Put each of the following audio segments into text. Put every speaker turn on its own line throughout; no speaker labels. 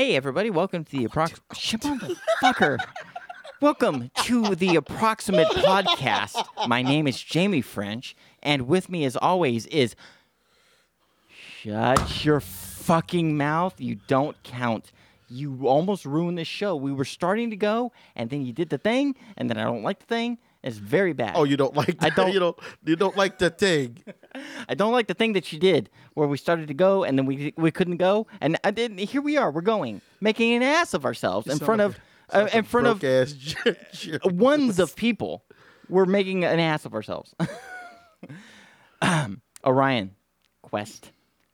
Hey, everybody, welcome to the approximate. Motherfucker. welcome to the Approximate Podcast. My name is Jamie French, and with me, as always, is. Shut your fucking mouth. You don't count. You almost ruined the show. We were starting to go, and then you did the thing, and then I don't like the thing. It's very bad.
Oh, you don't like?
I don't-
You don't. You don't like the thing.
I don't like the thing that you did, where we started to go and then we we couldn't go, and I didn't. Here we are. We're going, making an ass of ourselves in front of, uh, in front of ones of people. We're making an ass of ourselves. um, Orion, Quest,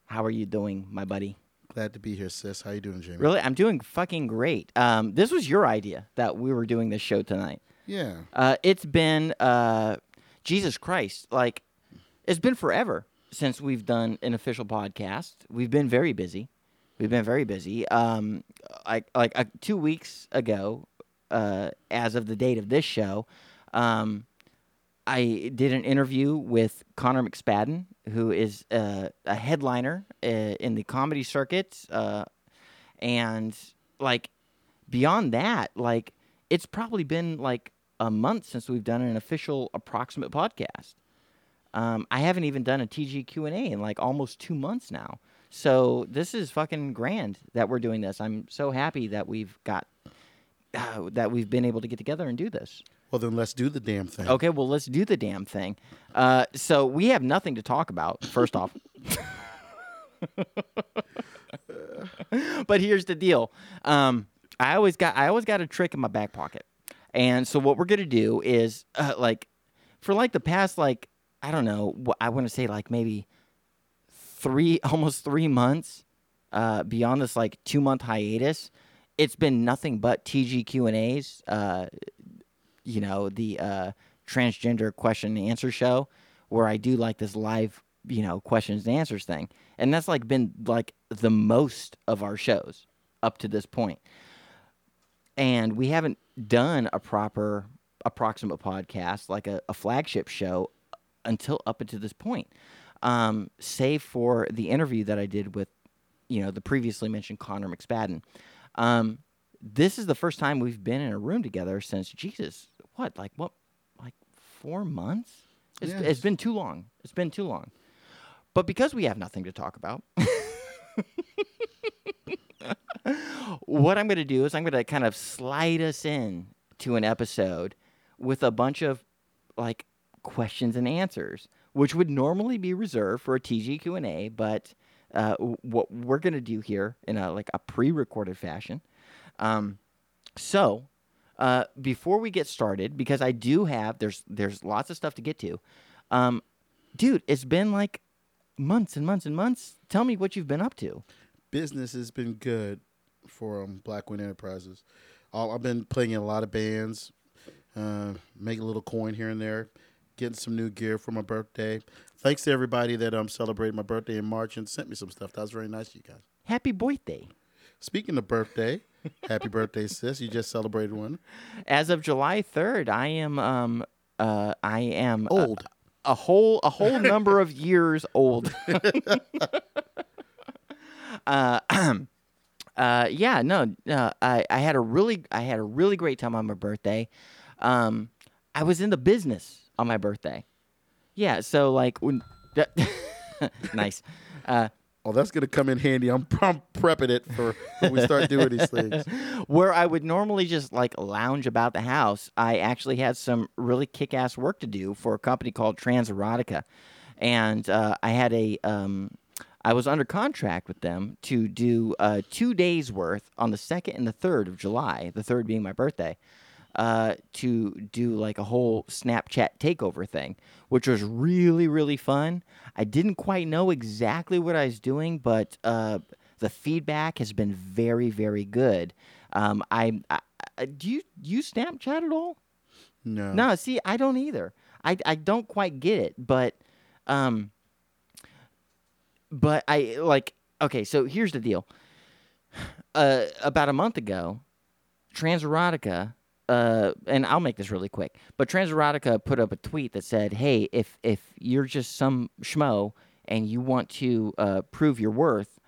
how are you doing, my buddy?
Glad to be here, sis. How you doing, Jamie?
Really, I'm doing fucking great. Um, this was your idea that we were doing this show tonight.
Yeah.
Uh, it's been uh, Jesus Christ, like it's been forever since we've done an official podcast. We've been very busy. We've been very busy. Um, like like uh, two weeks ago, uh, as of the date of this show, um, I did an interview with Connor McSpadden, who is uh, a headliner uh, in the comedy circuit, uh, and like beyond that, like it's probably been like a month since we've done an official approximate podcast. Um, I haven't even done a TG Q and A in like almost two months now. So this is fucking grand that we're doing this. I'm so happy that we've got uh, that we've been able to get together and do this.
Well, then let's do the damn thing.
Okay, well let's do the damn thing. Uh, so we have nothing to talk about. First off. but here's the deal. Um, I always got I always got a trick in my back pocket, and so what we're gonna do is uh, like for like the past like I don't know I want to say like maybe three almost three months uh, beyond this like two month hiatus. It's been nothing but TGQ and A's. Uh, you know the uh, transgender question and answer show where I do like this live you know questions and answers thing, and that's like been like the most of our shows up to this point. And we haven't done a proper approximate podcast like a, a flagship show until up until this point, um, save for the interview that I did with you know the previously mentioned Connor McSpadden. Um, this is the first time we've been in a room together since Jesus. What like what like four months? It's, it's
Yes.
been too long. It's been too long. But because we have nothing to talk about, what I'm going to do is I'm going to kind of slide us in to an episode with a bunch of like questions and answers, which would normally be reserved for a TG Q&A, but uh, what we're going to do here in a like a pre-recorded fashion. Um, so, uh, before we get started, because I do have there's there's lots of stuff to get to, um, dude, it's been like months and months and months. Tell me what you've been up to.
Business has been good for um, Black Wind Enterprises. All, I've been playing in a lot of bands, uh, making a little coin here and there, getting some new gear for my birthday. Thanks to everybody that um celebrated my birthday in March and sent me some stuff. That was very nice of you guys.
Happy birthday!
Speaking of birthday, happy birthday, sis. You just celebrated one.
As of July third, I am um uh I am a-
Old.
a whole a whole number of years old. uh, uh, yeah, no, uh, I I had a really I had a really great time on my birthday. Um, I was in the business on my birthday. Yeah, so like when nice. Uh,
Oh, that's gonna come in handy. I'm, I'm prepping it for when we start doing these things.
where I would normally just like lounge about the house, I actually had some really kick ass work to do for a company called Transerotica. And uh, I had a, um, I was under contract with them to do uh, two days worth on the 2nd and the 3rd of July, the 3rd being my birthday. Uh, to do like a whole Snapchat takeover thing, which was really, really fun. I didn't quite know exactly what I was doing, but uh, the feedback has been very, very good. Um, I, I, I do you use Snapchat at all?
No.
No, see, I don't either. I, I don't quite get it, but um, but I like okay. So here's the deal. Uh, about a month ago, Transerotica, uh, and I'll make this really quick, but Transerotica put up a tweet that said, "Hey, if if you're just some schmo and you want to uh, prove your worth,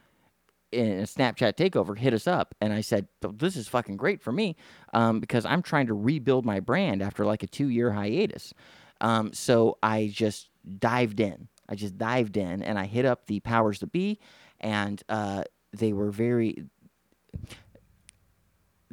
in a Snapchat takeover hit us up, and I said, "This is fucking great for me um, because I'm trying to rebuild my brand after like a two year hiatus." Um, so I just dived in. I just dived in, and I hit up the powers that be, and uh, they were very.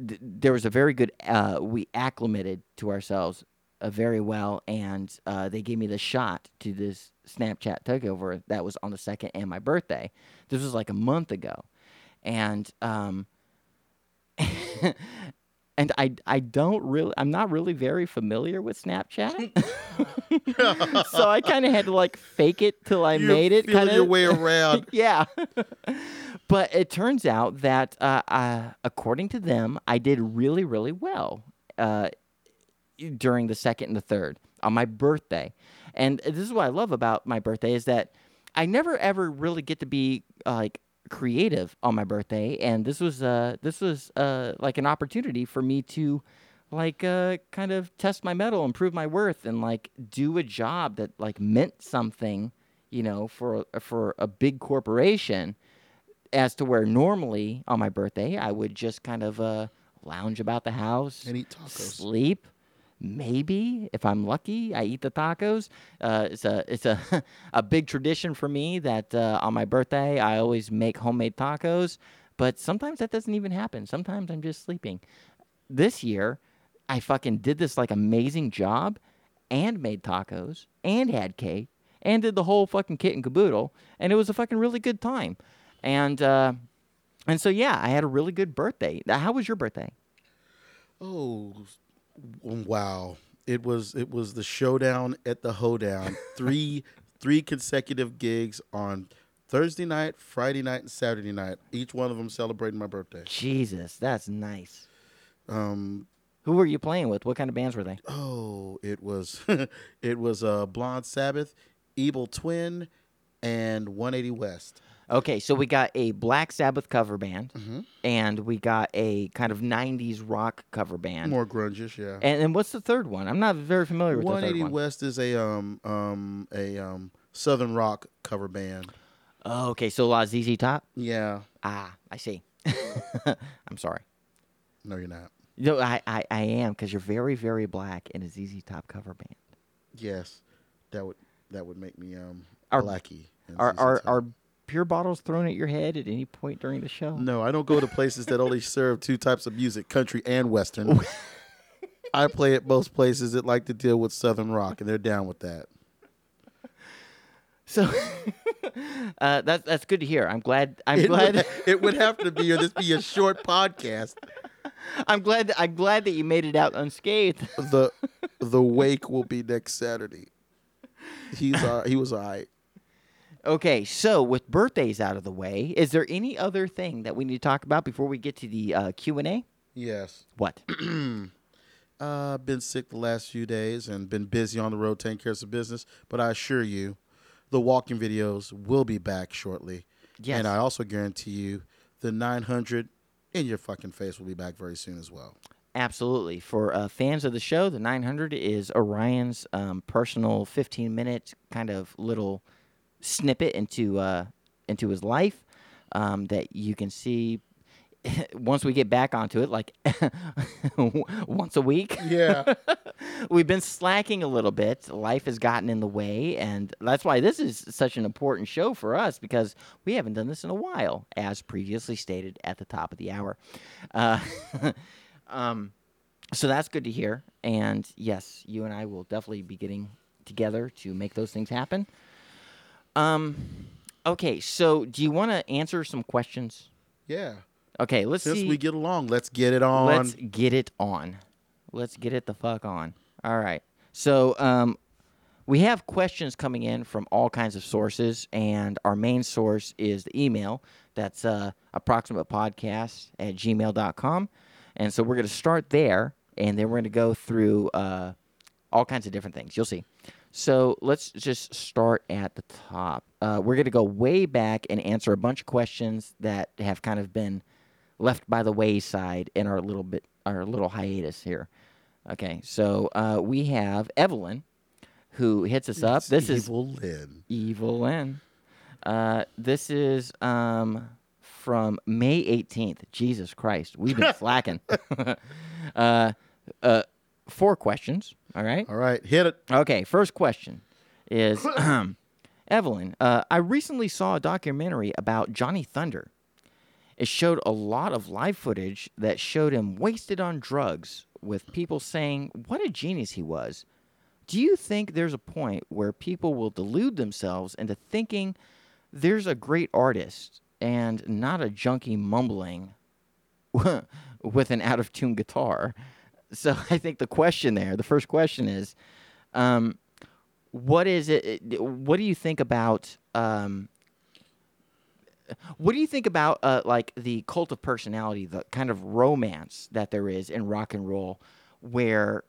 th- There was a very good. Uh, we acclimated to ourselves uh, very well, and uh, they gave me the shot to this Snapchat takeover that was on the second and my birthday. This was like a month ago, and um, and I I don't really I'm not really very familiar with Snapchat, so I kind of had to like fake it till I
You're
made it. Kind
your way around.
yeah. but it turns out that, uh, uh, according to them, I did really, really well uh, during the second and the third on my birthday. And this is what I love about my birthday is that I never ever really get to be uh, like creative on my birthday, and this was uh this was uh like an opportunity for me to like uh kind of test my mettle and prove my worth and like do a job that like meant something you know for for a big corporation as to where normally on my birthday I would just kind of uh lounge about the house
And eat tacos.
sleep maybe if i'm lucky i eat the tacos. Uh, it's a it's a a big tradition for me that uh, on my birthday i always make homemade tacos but sometimes that doesn't even happen. Sometimes i'm just sleeping. This year i fucking did this like amazing job and made tacos and had cake and did the whole fucking kit and caboodle and it was a fucking really good time. And uh and so yeah i had a really good birthday. How was your birthday?
Oh, wow! It was it was the showdown at the hoedown. Three three consecutive gigs on Thursday night, Friday night, and Saturday night. Each one of them celebrating my birthday.
jesus that's nice
Um,
Who were you playing with? What kind of bands were they?
oh, it was it was uh, Blonde Sabbath, Evil Twin, and 180 West.
Okay, so we got a Black Sabbath cover band,
Mm-hmm.
and we got a kind of '90s rock cover band.
More grungish, yeah.
And, and what's the third one? I'm not very familiar with the third
180
one.
West is a um um a um southern rock cover band.
Oh, okay, so a lot of ZZ Top.
Yeah.
Ah, I see. I'm sorry.
No, you're not.
No, I, I, I am because you're very, very black in a ZZ Top cover band.
Yes, that would that would make me um blacky. and
Are
ZZ
are
Top.
are pure bottles thrown at your head at any point during the show?
No, I don't go to places that only serve two types of music, country and western. I play at most places that like to deal with southern rock, and they're down with that.
So uh, that's that's good to hear. I'm glad. I'm
It
glad.
would, it would have to be, or this be a short podcast.
I'm glad. I'm glad that you made it out unscathed.
The the wake will be next Saturday. He's uh, he was all right.
Okay, so with birthdays out of the way, is there any other thing that we need to talk about before we get to the uh, Q and A?
Yes.
What?
Uh, been sick the last few days and been busy on the road taking care of some business. But I assure you, the walking videos will be back shortly.
Yes.
And I also guarantee you, the 900 in your fucking face will be back very soon as well.
Absolutely. For uh, fans of the show, the 900 is Orion's um, personal 15 minute kind of little snippet into uh, into his life um, that you can see once we get back onto it, like once a week.
Yeah.
We've been slacking a little bit. Life has gotten in the way, and that's why this is such an important show for us because we haven't done this in a while, as previously stated at the top of the hour. Uh, um, so that's good to hear. And yes, you and I will definitely be getting together to make those things happen. Um, okay, so do you want to answer some questions?
yeah.
Okay, let's
Since
see.
we get along, let's get it on.
Let's get it on. Let's get it the fuck on. All right. So, um, we have questions coming in from all kinds of sources, and our main source is the email. That's uh, approximatepodcast at gmail.com. And so we're going to start there, and then we're going to go through uh, all kinds of different things. You'll see. So let's just start at the top. Uh, we're going to go way back and answer a bunch of questions that have kind of been left by the wayside in our little bit our little hiatus here. Okay, so uh, we have Evelyn, who hits us up. This is
Evil Lynn.
Evil Lynn. Uh, this is um, from May 18th. Jesus Christ, we've been slacking. uh, uh, four questions. All right.
All right, hit it.
Okay, first question is Evelyn. Uh, I recently saw a documentary about Johnny Thunder. It showed a lot of live footage that showed him wasted on drugs, with people saying what a genius he was. Do you think there's a point where people will delude themselves into thinking there's a great artist and not a junkie mumbling with an out of tune guitar? So I think the question there, the first question is, um, what is it? What do you think about? Um, what do you think about uh, like the cult of personality, the kind of romance that there is in rock and roll, where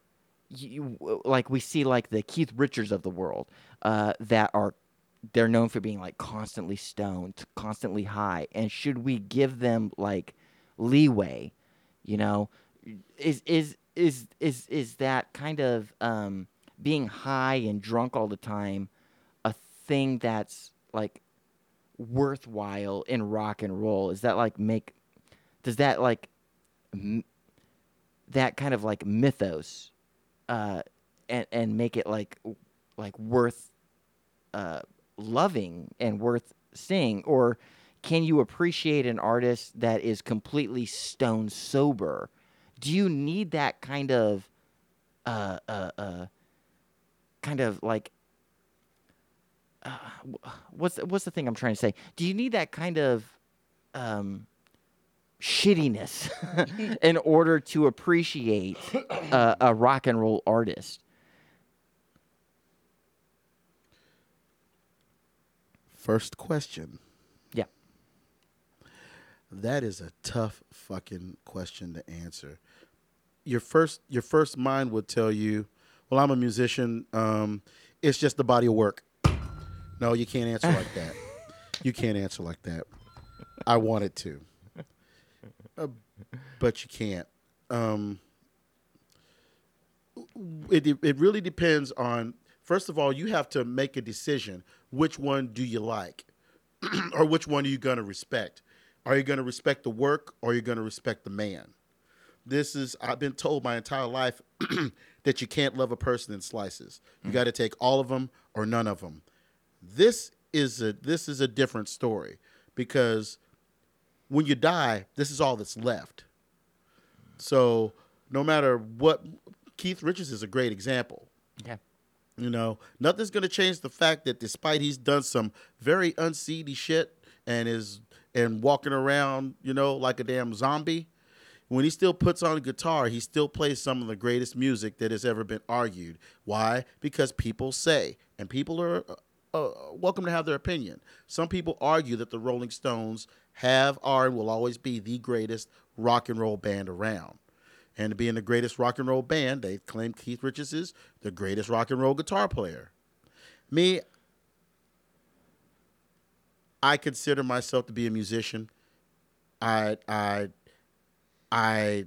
you like we see like the Keith Richards of the world uh, that are they're known for being like constantly stoned, constantly high, and should we give them like leeway? You know, is is is is is that kind of um, being high and drunk all the time a thing that's like worthwhile in rock and roll? Is that like make does that like m- that kind of like mythos uh, and and make it like like worth uh, loving and worth seeing, or can you appreciate an artist that is completely stone sober? Do you need that kind of uh, uh, uh, kind of like uh, what's what's the thing I'm trying to say? Do you need that kind of um, shittiness in order to appreciate uh, a rock and roll artist?
First question.
Yeah.
That is a tough fucking question to answer. Your first your first mind would tell you, "Well, I'm a musician. Um, it's just the body of work." No, you can't answer like that. You can't answer like that. I wanted to, uh, but you can't. Um, it it really depends on. First of all, you have to make a decision. Which one do you like, or which one are you going to respect? Are you going to respect the work, or are you going to respect the man? This is I've been told my entire life that you can't love a person in slices. You mm. got to take all of them or none of them. This is a this is a different story because when you die, this is all that's left. So no matter what, Keith Richards is a great example.
Okay.
You know, nothing's going to change the fact that despite he's done some very unseedy shit and is and walking around, you know, like a damn zombie, when he still puts on a guitar, he still plays some of the greatest music that has ever been argued. Why? Because people say, and people are uh, welcome to have their opinion. Some people argue that the Rolling Stones have, are, and will always be the greatest rock and roll band around. And being the greatest rock and roll band, they claim Keith Richards is the greatest rock and roll guitar player. Me, I consider myself to be a musician. I I I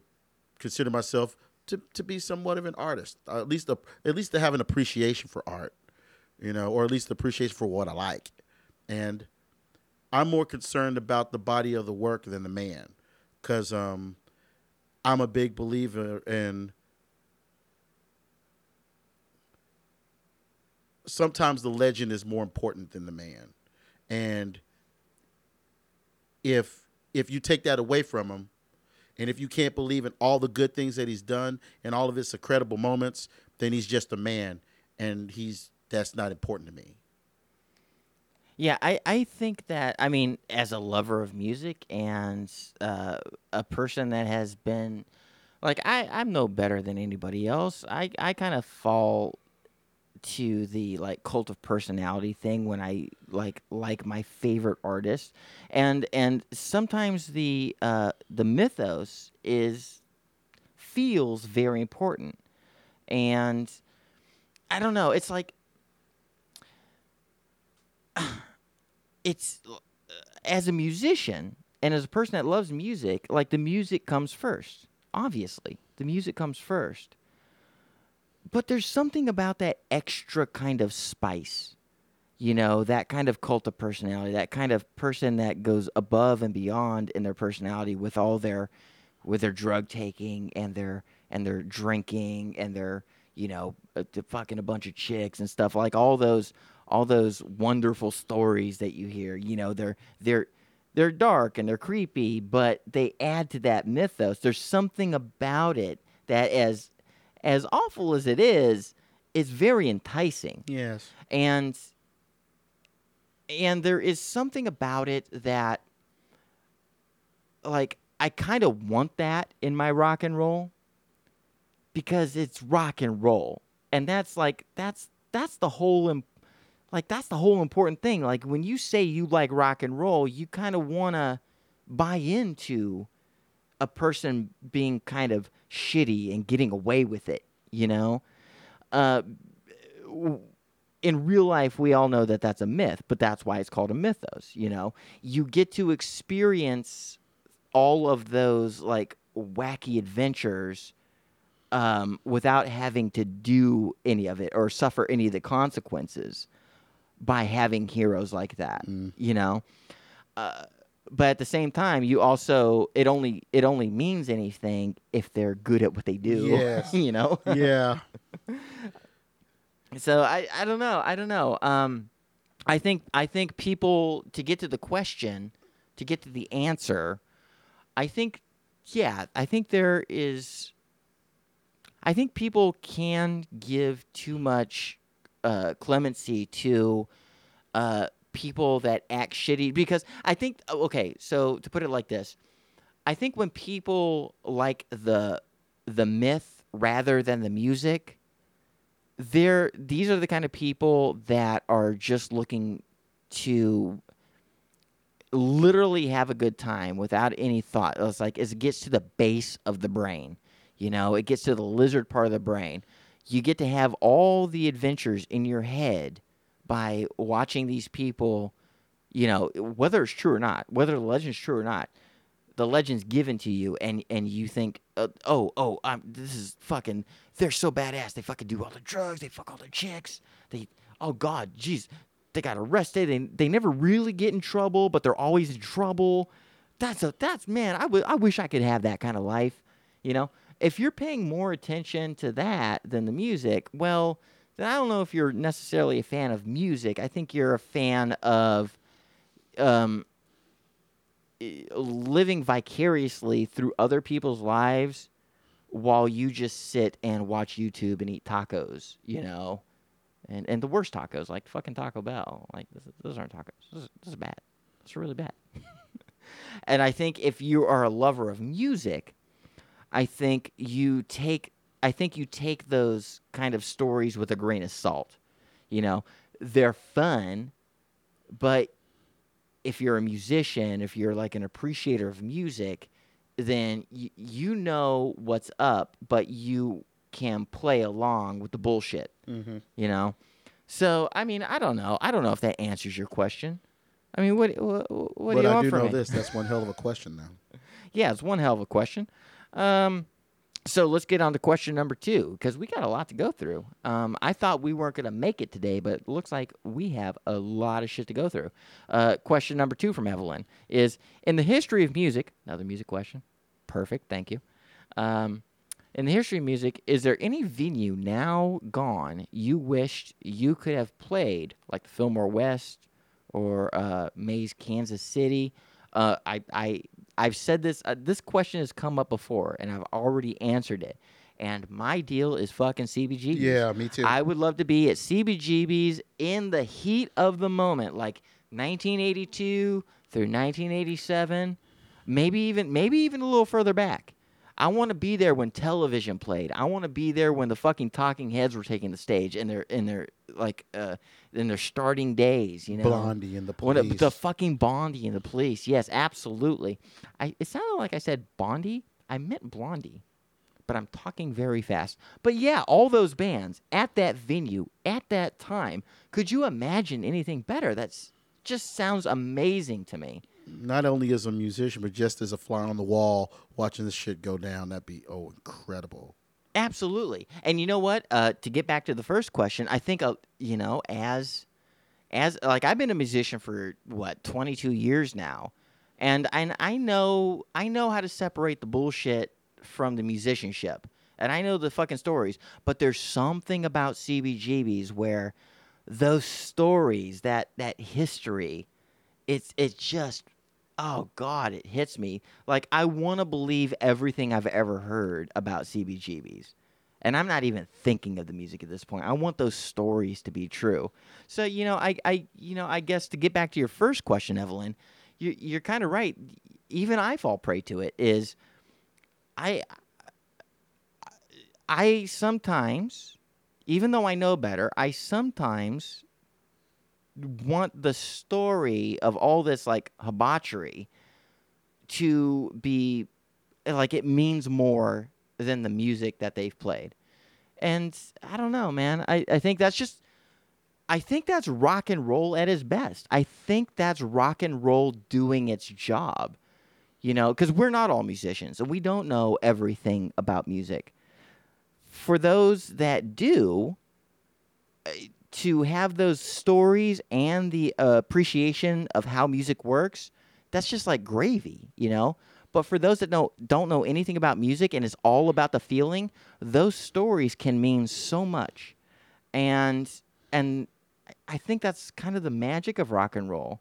consider myself to, to be somewhat of an artist, at least a, at least to have an appreciation for art, you know, or at least appreciation for what I like. And I'm more concerned about the body of the work than the man, because um, I'm a big believer in. Sometimes the legend is more important than the man, and if if you take that away from him, and if you can't believe in all the good things that he's done and all of his incredible moments, then he's just a man, and he's that's not important to me.
Yeah, I, I think that I mean, as a lover of music and uh, a person that has been like I, I'm no better than anybody else. I, I kind of fall to the like cult of personality thing when I like like my favorite artist, and and sometimes the uh, the mythos is feels very important, and I don't know. It's like it's as a musician and as a person that loves music, like the music comes first. Obviously, the music comes first. But there's something about that extra kind of spice. you know, that kind of cult of personality, that kind of person that goes above and beyond in their personality with all their with their drug taking and their and their drinking and their you know uh, fucking a bunch of chicks and stuff like all those all those wonderful stories that you hear you know they're they're they're dark and they're creepy but they add to that mythos there's something about it that as as awful as it is is very enticing.
Yes.
and and there is something about it that like I kind of want that in my rock and roll because it's rock and roll. And that's like that's that's the whole im- like that's the whole important thing. Like when you say you like rock and roll you kind of want to buy into a person being kind of shitty and getting away with it you know? Uh in real life we all know that that's a myth but that's why it's called a mythos you know? You get to experience all of those like wacky adventures um, without having to do any of it or suffer any of the consequences by having heroes like that you know? Uh, but at the same time you also it only it only means anything if they're good at what they do
Yes.
you know
Yeah.
so I, I don't know. I don't know. Um, I think I think people to get to the question, to get to the answer, I think yeah, I think there is I think people can give too much uh, clemency to uh, people that act shitty because I think oh, okay, so to put it like this, I think when people like the the myth rather than the music, they're these are the kind of people that are just looking to literally have a good time without any thought. It's like it gets to the base of the brain. You know, it gets to the lizard part of the brain. You get to have all the adventures in your head by watching these people, you know, whether it's true or not, whether the legend's true or not, the legend's given to you, and and you think, uh, oh, oh, um, this is fucking. They're so badass. They fucking do all the drugs. They fuck all the chicks. They, oh god, jeez, they got arrested. They they never really get in trouble, but they're always in trouble. That's a that's man. I would I wish I could have that kind of life. You know, if you're paying more attention to that than the music, well, I don't know if you're necessarily a fan of music. I think you're a fan of um, living vicariously through other people's lives while you just sit and watch YouTube and eat tacos, you know, and and the worst tacos like fucking Taco Bell. Like this, those aren't tacos. This is, this is bad. It's really bad. and I think if you are a lover of music, I think you take I think you take those kind of stories with a grain of salt. You know, they're fun, but if you're a musician, if you're like an appreciator of music, then y- you know what's up, but you can play along with the bullshit.
Mm-hmm.
You know, so I mean, I don't know. I don't know if that answers your question. I mean, what what, what
but
do you
I
want
do know
me?
this. That's one hell of a question though.
Yeah, it's one hell of a question. Um, so let's get on to question number two because we got a lot to go through. Um, I thought we weren't going to make it today, but it looks like we have a lot of shit to go through. Uh, question number two from Evelyn is In the history of music, another music question. Perfect, thank you. Um, in the history of music, is there any venue now gone you wished you could have played, like the Fillmore West or uh, Max's, Kansas City? Uh, I, I, I've said this. Uh, this question has come up before, and I've already answered it. And my deal is fucking CBGBs.
Yeah, me too.
I would love to be at CBGB's in the heat of the moment, like 1982 through 1987, maybe even maybe even a little further back. I want to be there when television played. I want to be there when the fucking Talking Heads were taking the stage in their in their like uh in their starting days. You know,
Blondie and the
when it-
police.
the fucking Bondi and the police. Yes, absolutely. I it sounded like I said Bondi. I meant Blondie, but I'm talking very fast. But yeah, all those bands at that venue at that time. Could you imagine anything better? That's just sounds amazing to me.
Not only as a musician, but just as a fly on the wall, watching this shit go down. That'd be oh incredible.
Absolutely. And you know what? Uh, to get back to the first question, I think uh, you know as as like I've been a musician for what 22 years now, and I I know I know how to separate the bullshit from the musicianship, and I know the fucking stories. But there's something about CBGBs where those stories, that that history, it's it's just oh god, it hits me. Like I want to believe everything I've ever heard about CBGBs. And I'm not even thinking of the music at this point. I want those stories to be true. So, you know, I, I you know, I guess to get back to your first question, Evelyn, you, you're kind of right. Even I fall prey to it. Is I, I sometimes, even though I know better, I sometimes want the story of all this like debauchery to be like it means more than the music that they've played. And I don't know, man. I, I think that's just I think that's rock and roll at its best. I think that's rock and roll doing its job. You know, because we're not all musicians and we don't know everything about music. For those that do, to have those stories and the uh, appreciation of how music works, that's just like gravy, you know? But for those that know don't know anything about music and it's all about the feeling, those stories can mean so much. And and I think that's kind of the magic of rock and roll.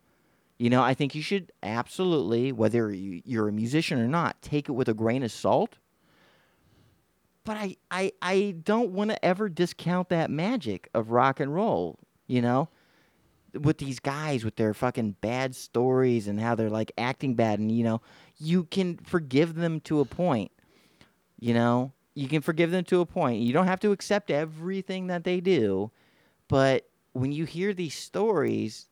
You know, I think you should absolutely, whether you're a musician or not, take it with a grain of salt. But I, I, I don't want to ever discount that magic of rock and roll, you know? With these guys with their fucking bad stories and how they're like acting bad. And, you know, you can forgive them to a point. You know, you can forgive them to a point. You don't have to accept everything that they do, but when you hear these stories,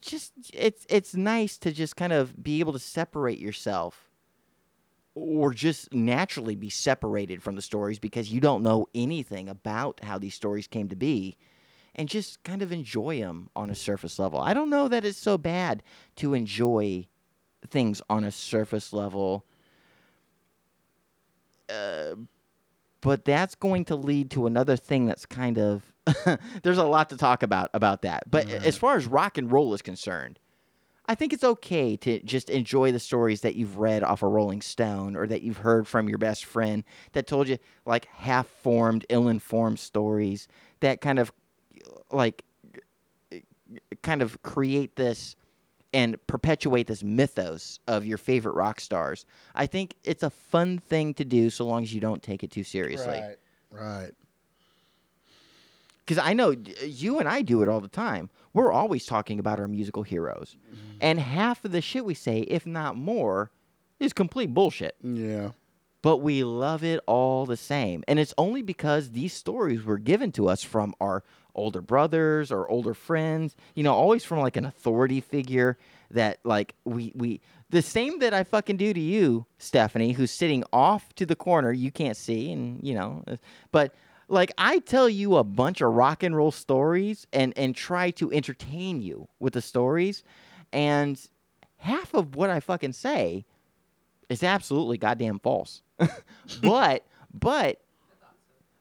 just it's it's nice to just kind of be able to separate yourself or just naturally be separated from the stories because you don't know anything about how these stories came to be and just kind of enjoy them on a surface level. I don't know that it's so bad to enjoy things on a surface level. Uh, but that's going to lead to another thing that's kind of there's a lot to talk about about that. But as far as rock and roll is concerned, I think it's okay to just enjoy the stories that you've read off a of Rolling Stone or that you've heard from your best friend that told you like half-formed, ill-informed stories that kind of like kind of create this and perpetuate this mythos of your favorite rock stars. I think it's a fun thing to do so long as you don't take it too seriously.
Right. Right.
Because I know you and I do it all the time. We're always talking about our musical heroes. Mm-hmm. And half of the shit we say, if not more, is complete bullshit.
Yeah.
But we love it all the same. And it's only because these stories were given to us from our older brothers or older friends, you know, always from like an authority figure that like we we the same that I fucking do to you, Stephanie, who's sitting off to the corner, you can't see and you know, but like I tell you a bunch of rock and roll stories and and try to entertain you with the stories and half of what I fucking say is absolutely goddamn false. but but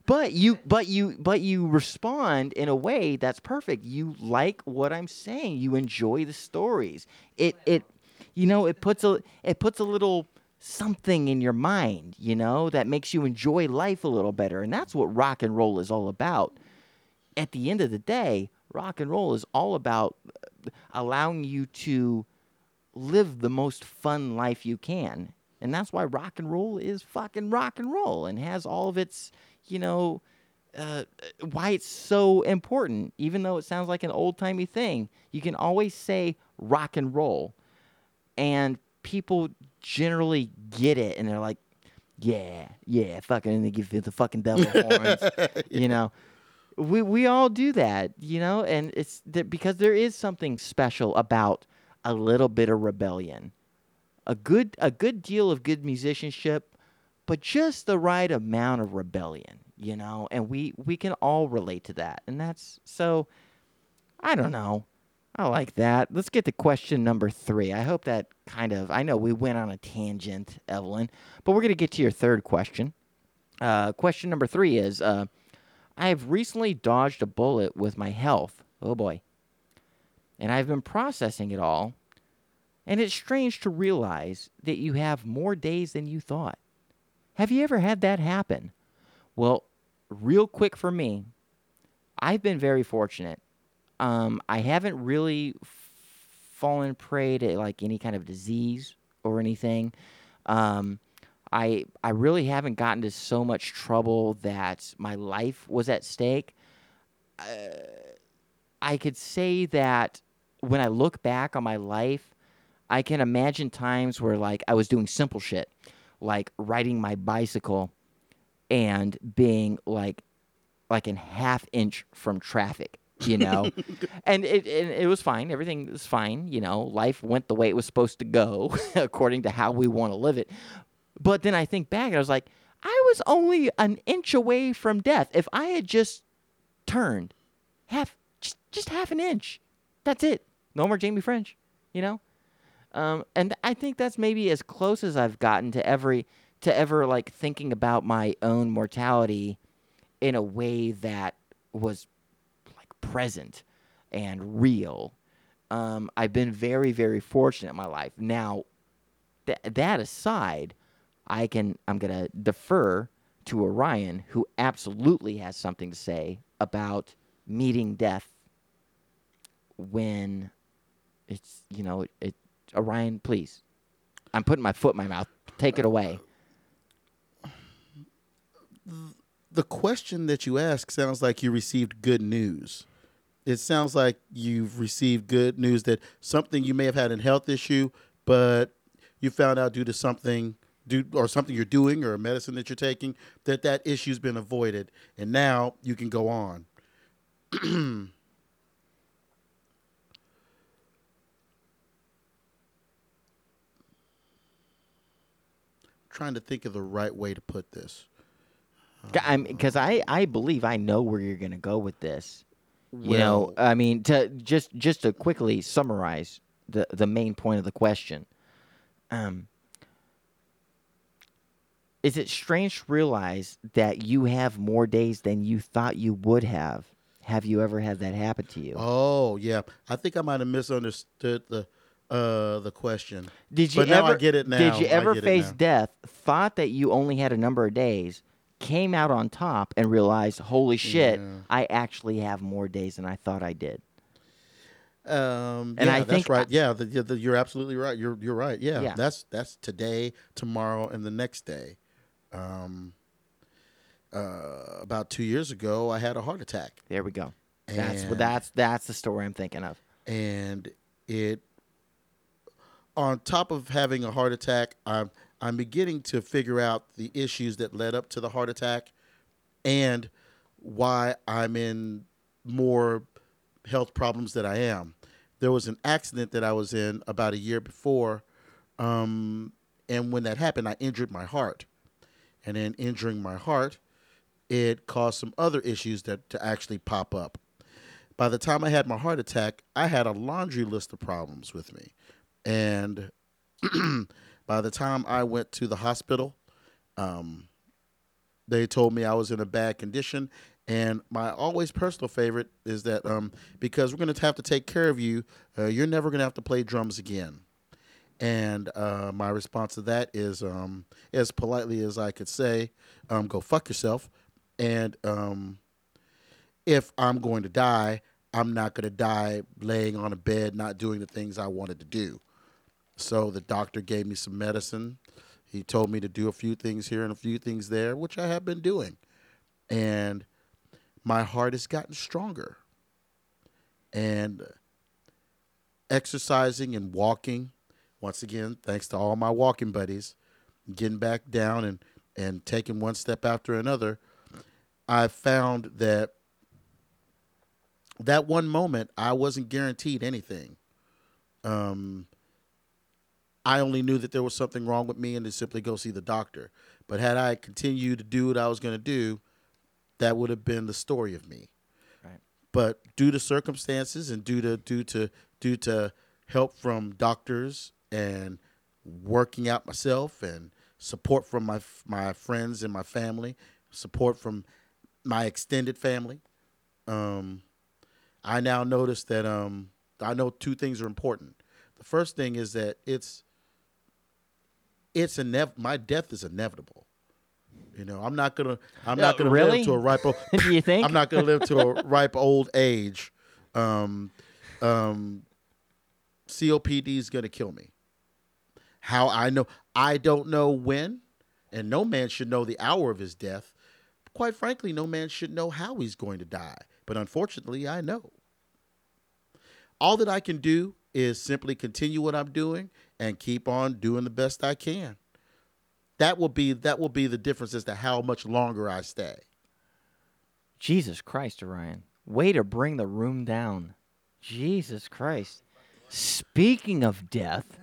but you but you but you respond in a way that's perfect. You like what i'm saying. You enjoy the stories. It it you know it puts a it puts a little something in your mind you know that makes you enjoy life a little better and that's what rock and roll is all about at the end of the day rock and roll is all about uh, allowing you to live the most fun life you can and that's why rock and roll is fucking rock and roll and has all of its you know, uh, why it's so important, even though it sounds like an old timey thing. You can always say rock and roll, and people generally get it, and they're like, "Yeah, yeah, fucking," and they give you the fucking devil horns, yeah. you know. We we all do that, you know, and it's that because there is something special about a little bit of rebellion, a good a good deal of good musicianship but just the right amount of rebellion, you know, and we we can all relate to that. And that's so I don't know. I like that. Let's get to question number 3. I hope that kind of I know we went on a tangent, Evelyn, but we're going to get to your third question. Uh, question number 3 is uh, I have recently dodged a bullet with my health. Oh boy. and I've been processing it all. And it's strange to realize that you have more days than you thought. Have you ever had that happen? Well, real quick for me, I've been very fortunate. Um, I haven't really fallen prey to like any kind of disease or anything. Um, I I really haven't gotten to so much trouble that my life was at stake. Uh, I could say that when I look back on my life, I can imagine times where like I was doing simple shit, like riding my bicycle and being like like in half inch from traffic, you know? and it, it it was fine. Everything was fine, you know. Life went the way it was supposed to go according to how we want to live it. But then I think back and I was like, I was only an inch away from death. If I had just turned half just, just half an inch. That's it. No more Jamie French, you know? Um, and I think that's maybe as close as I've gotten to every to ever like thinking about my own mortality in a way that was present and real. Um, I've been very, very fortunate in my life. Now, th- that aside, I can I'm gonna defer to Orion, who absolutely has something to say about meeting death when it's you know it, it Orion, please. I'm putting my foot in my mouth. Take it away.
The question that you ask sounds like you received good news. It sounds like you've received good news that something you may have had a health issue, but you found out due to something do or something you're doing or a medicine that you're taking that that issue's been avoided and now you can go on. trying to think of the right way to put this.
Because I, I believe I know where you're going to go with this. You know, I mean, to just just to quickly summarize the the main point of the question. Um, is it strange to realize that you have more days than you thought you would have? Have you ever had that happen to you?
Oh yeah, I think I might have misunderstood the uh the question.
Did you
but now
ever
I get it now.
Did you ever face death, thought that you only had a number of days, came out on top and realized, "Holy shit,
Yeah.
I actually have more days than I thought I did."
Um,
And
yeah,
I
that's
think
right. Yeah, the, the, you're absolutely right. You're you're right. Yeah,
Yeah.
that's that's today, tomorrow, and the next day. Um, uh, about two years ago, I had a heart attack,
There we go. That's
And-
that's that's the story I'm thinking of.
and it. On top of having a heart attack, I'm I'm beginning to figure out the issues that led up to the heart attack, and why I'm in more health problems that I am. There was an accident that I was in about a year before, um, and when that happened, I injured my heart, and in injuring my heart, it caused some other issues that to actually pop up. By the time I had my heart attack, I had a laundry list of problems with me, and by the time I went to the hospital, um, they told me I was in a bad condition. And my always personal favorite is that um, because we're going to have to take care of you, uh, you're never going to have to play drums again. And uh, my response to that is, um, as politely as I could say, um, go fuck yourself. And um, if I'm going to die, I'm not going to die laying on a bed, not doing the things I wanted to do. So the doctor gave me some medicine. He told me to do a few things here and a few things there, which I have been doing. And my heart has gotten stronger. And exercising and walking, once again, thanks to all my walking buddies, getting back down and, and taking one step after another, I found that that one moment I wasn't guaranteed anything. Um, I only knew that there was something wrong with me and to simply go see the doctor. But had I continued to do what I was going to do, that would have been the story of me.
Right.
But due to circumstances and due to due to due to help from doctors and working out myself and support from my my friends and my family, support from my extended family, um, I now notice that um, I know two things are important. The first thing is that it's it's inev- my death is inevitable. You know, I'm not gonna I'm not
Uh,
gonna
really?
live to a ripe old
Do you think?
I'm not gonna live to a ripe old age. Um, um, COPD is gonna kill me. How I know I don't know when, and no man should know the hour of his death. Quite frankly, no man should know how he's going to die. But unfortunately, I know. All that I can do is simply continue what I'm doing and keep on doing the best I can. That will be that will be the difference as to how much longer I stay.
Jesus Christ, Orion. Way to bring the room down. Jesus Christ. Speaking of death,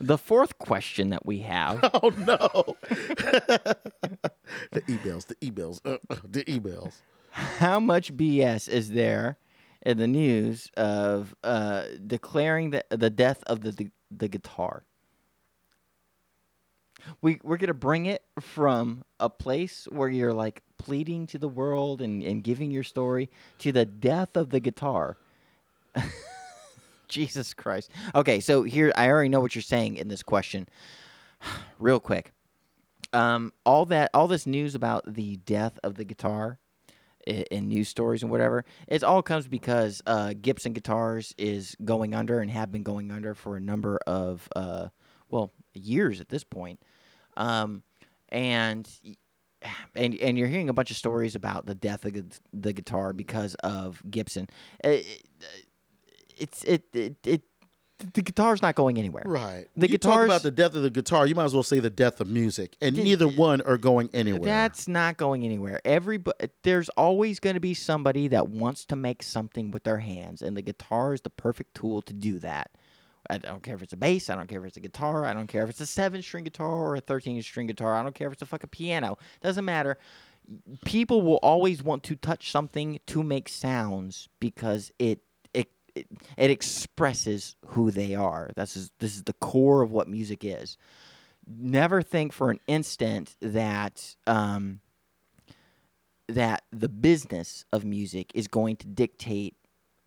the fourth question that we have
Oh no! the emails, the emails, uh, uh, the emails.
how much BS is there in the news of uh, declaring the, the death of the, the, guitar? We, we're to bring it from a place where you're like pleading to the world and, and giving your story to the death of the guitar. Jesus Christ. Okay, so here, I already know what you're saying in this question. Real quick. Um, all that, all this news about the death of the guitar in news stories and whatever, it all comes because uh, Gibson Guitars is going under and have been going under for a number of, uh, well, years at this point. Um, and and and you're hearing a bunch of stories about the death of the guitar because of Gibson. It- it's it it, it the guitar's not going anywhere.
Right.
The
you talk about the death of the guitar. You might as well say the death of music, and neither one are going anywhere.
That's not going anywhere. Everybody, there's always going to be somebody that wants to make something with their hands, and the guitar is the perfect tool to do that. I don't care if it's a bass. I don't care if it's a guitar. I don't care if it's a seven-string guitar or a thirteen-string guitar. I don't care if it's a fucking piano. Doesn't matter. People will always want to touch something to make sounds because it it it, expresses who they are. This is this is the core of what music is never think for an instant that um, that the business of music is going to dictate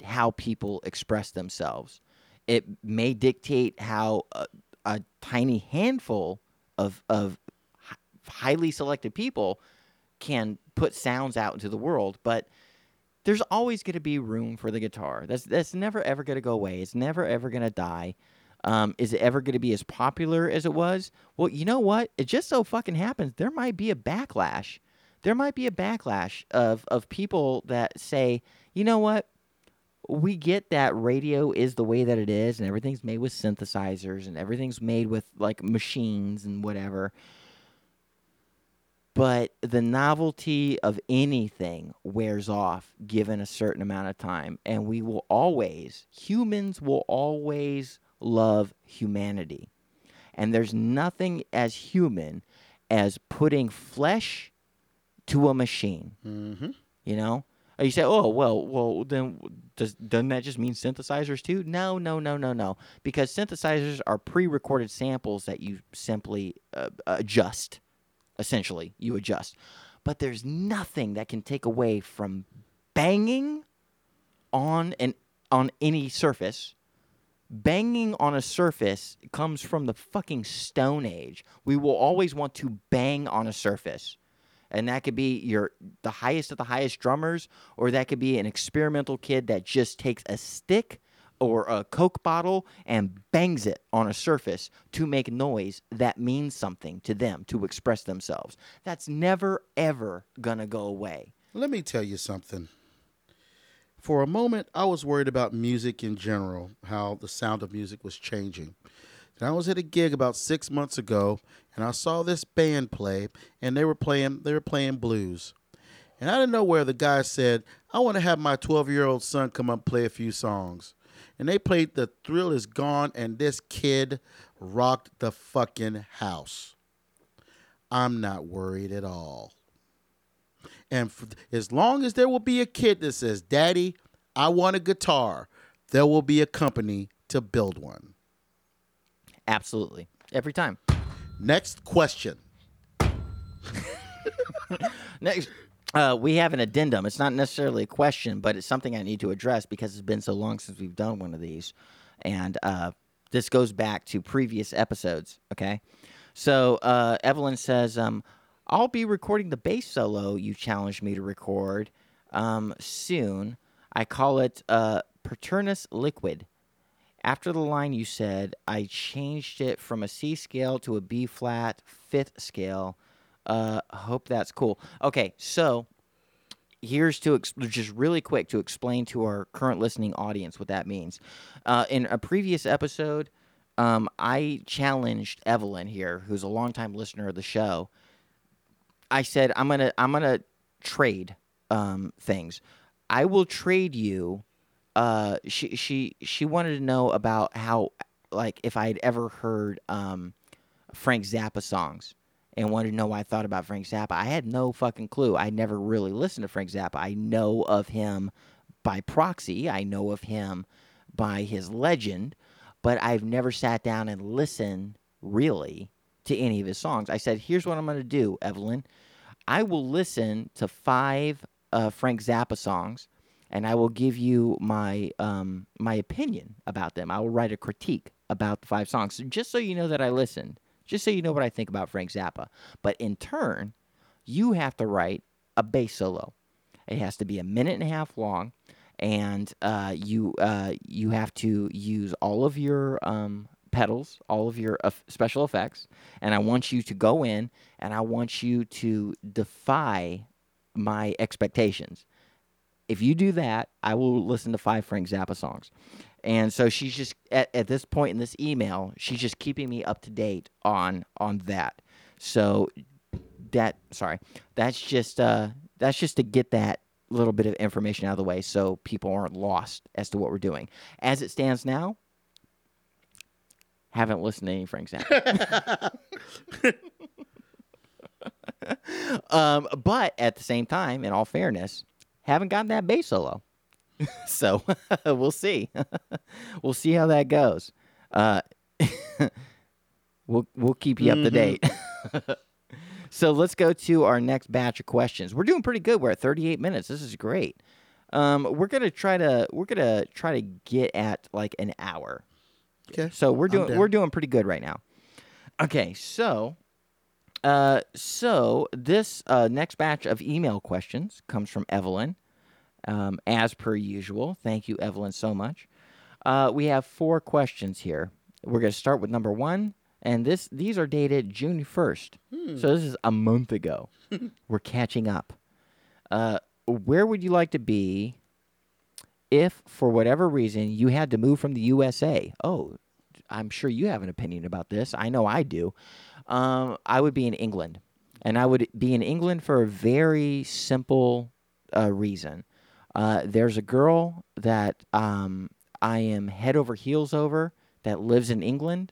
how people express themselves. It may dictate how a, a tiny handful of of highly selected people can put sounds out into the world, but there's always going to be room for the guitar. That's that's never ever going to go away. It's never ever going to die. Um, is it ever going to be as popular as it was? Well, you know what? It just so fucking happens there might be a backlash. There might be a backlash of of people that say, you know what? We get that radio is the way that it is, and everything's made with synthesizers, and everything's made with like machines and whatever but the novelty of anything wears off given a certain amount of time and we will always humans will always love humanity. And there's nothing as human as putting flesh to a machine.
Mm-hmm.
you know? You say oh well well then does doesn't that just mean synthesizers too? No no no no no. Because synthesizers are pre-recorded samples that you simply uh, adjust essentially you adjust. But there's nothing that can take away from banging on an on any surface. Banging on a surface comes from the fucking stone age. We will always want to bang on a surface. And that could be your the highest of the highest drummers or that could be an experimental kid that just takes a stick or a coke bottle and bangs it on a surface to make noise that means something to them to express themselves that's never ever gonna go away
Let me tell you something. For a moment, I was worried about music in general, how the sound of music was changing. And I was at a gig about six months ago, and I saw this band play, and they were playing they were playing blues. And out of nowhere, the guy said, "I want to have my 12 year old son come up and play a few songs." And they played "The Thrill Is Gone," and this kid rocked the fucking house. I'm not worried at all. And f as long as there will be a kid that says, Daddy, I want a guitar, there will be a company to build one.
absolutely every time
Next question.
next uh, we have an addendum. It's not necessarily a question, but it's something I need to address because it's been so long since we've done one of these, and uh, this goes back to previous episodes. Okay, so uh, Evelyn says, um, "I'll be recording the bass solo you challenged me to record um, soon. I call it uh, Paternus Liquid." After the line you said, I changed it from a C scale to a B flat fifth scale. Uh, hope that's cool. Okay, so here's to ex- just really quick to explain to our current listening audience what that means. Uh, in a previous episode, um, I challenged Evelyn here, who's a longtime listener of the show. I said I'm gonna I'm gonna trade um, things. I will trade you. Uh, she she she wanted to know about how like if I had ever heard um, Frank Zappa songs and wanted to know what I thought about Frank Zappa. I had no fucking clue. I never really listened to Frank Zappa. I know of him by proxy. I know of him by his legend, but I've never sat down and listened really to any of his songs. I said, "Here's what I'm going to do, Evelyn. I will listen to five uh, Frank Zappa songs." And I will give you my um, my opinion about them. I will write a critique about the five songs, so just so you know that I listened just so you know what I think about Frank Zappa. But in turn, you have to write a bass solo. It has to be a minute and a half long, and uh, you uh, you have to use all of your um, pedals, all of your uh, special effects, and I want you to go in and I want you to defy my expectations. If you do that, I will listen to five Frank Zappa songs. And so she's just at, at this point in this email, she's just keeping me up to date on on that. So that sorry, that's just uh that's just to get that little bit of information out of the way so people aren't lost as to what we're doing. As it stands now, haven't listened to any Frank Zappa. um, but at the same time, in all fairness, haven't gotten that bass solo. so we'll see. we'll see how that goes. Uh, we'll we'll keep you up to date. so let's go to our next batch of questions. We're doing pretty good. We're at 38 minutes. This is great. Um, we're gonna try to we're gonna try to get at like an hour.
Okay.
So we're doing we're doing pretty good right now. Okay, so uh so this uh next batch of email questions comes from Evelyn. Um, as per usual. Thank you, Evelyn, so much. Uh, we have four questions here. We're gonna start with number one, and this these are dated June first. So this is a month ago. we're catching up. Uh, where would you like to be if, for whatever reason, you had to move from the USA? Oh, I'm sure you have an opinion about this. I know I do. Um, I would be in England, and I would be in England for a very simple uh, reason. Uh, there's a girl that um, I am head over heels over that lives in England,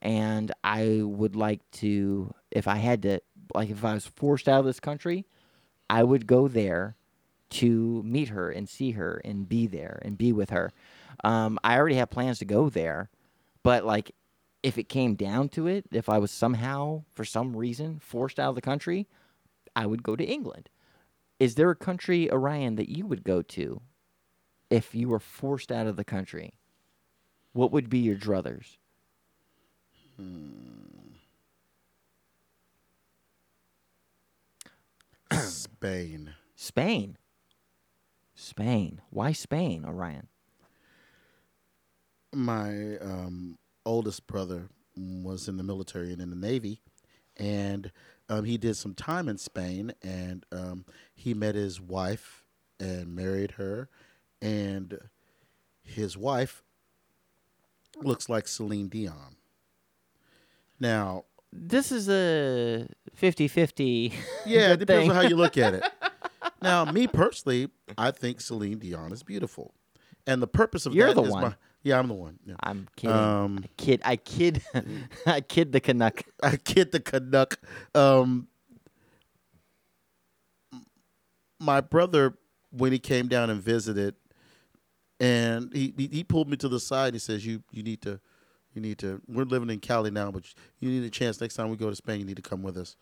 and I would like to, if I had to, like, if I was forced out of this country, I would go there to meet her and see her and be there and be with her. Um, I already have plans to go there, but like, if it came down to it, if I was somehow, for some reason, forced out of the country, I would go to England. Is there a country, Orion, that you would go to if you were forced out of the country? What would be your druthers?
Spain.
Spain. Spain. Why Spain, Orion?
My um, oldest brother was in the military and in the Navy, and um, he did some time in Spain, and um, he met his wife and married her, and his wife looks like Celine Dion. Now,
This is a 50 50.
yeah, it depends on how you look at it. Now, me personally, I think Celine Dion is beautiful, and the purpose of
You're
that
the
is
one.
my- yeah, I'm the one. Yeah.
I'm kidding.
Um,
I kid. I kid. I kid the Canuck.
I kid the Canuck. Um, my brother, when he came down and visited, and he, he he pulled me to the side. He says, "You you need to, you need to. We're living in Cali now, but you need a chance. Next time we go to Spain, you need to come with us."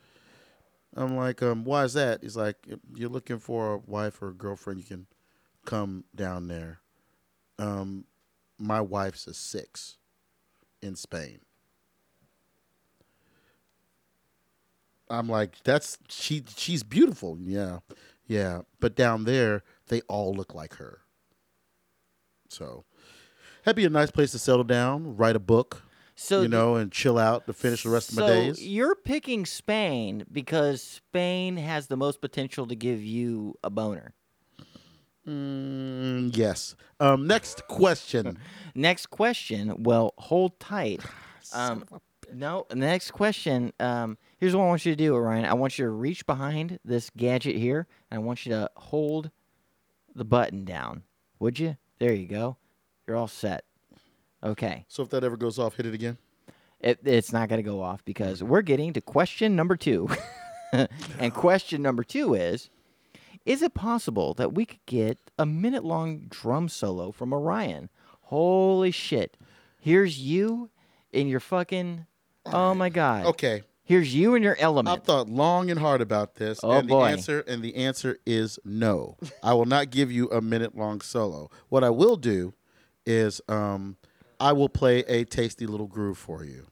I'm like, um, why is that? He's like, you're looking for a wife or a girlfriend. You can come down there. Um, my wife's a six in Spain. I'm like, that's she. She's beautiful. Yeah, yeah. But down there, they all look like her. So, that'd be a nice place to settle down, write a book,
So
you know, and chill out to finish the rest of my days.
you're picking Spain because Spain has the most potential to give you a boner.
Mm, yes. Um, next question.
Next question. Well, hold tight. Um, no, the next question. Um, here's what I want you to do, Orion. I want you to reach behind this gadget here, and I want you to hold the button down. Would you? There you go. You're all set. Okay.
so if that ever goes off, hit it again.
It, it's not going to go off because we're getting to question number two. and question number two is Is it possible that we could get a minute long drum solo from Orion? Holy shit. Here's you in your fucking. Oh my God.
Okay.
Here's you in your element.
I've thought long and hard about this,
Oh,
and
boy.
the answer and the answer is no. I will not give you a minute long solo. What I will do is um, I will play a tasty little groove for you.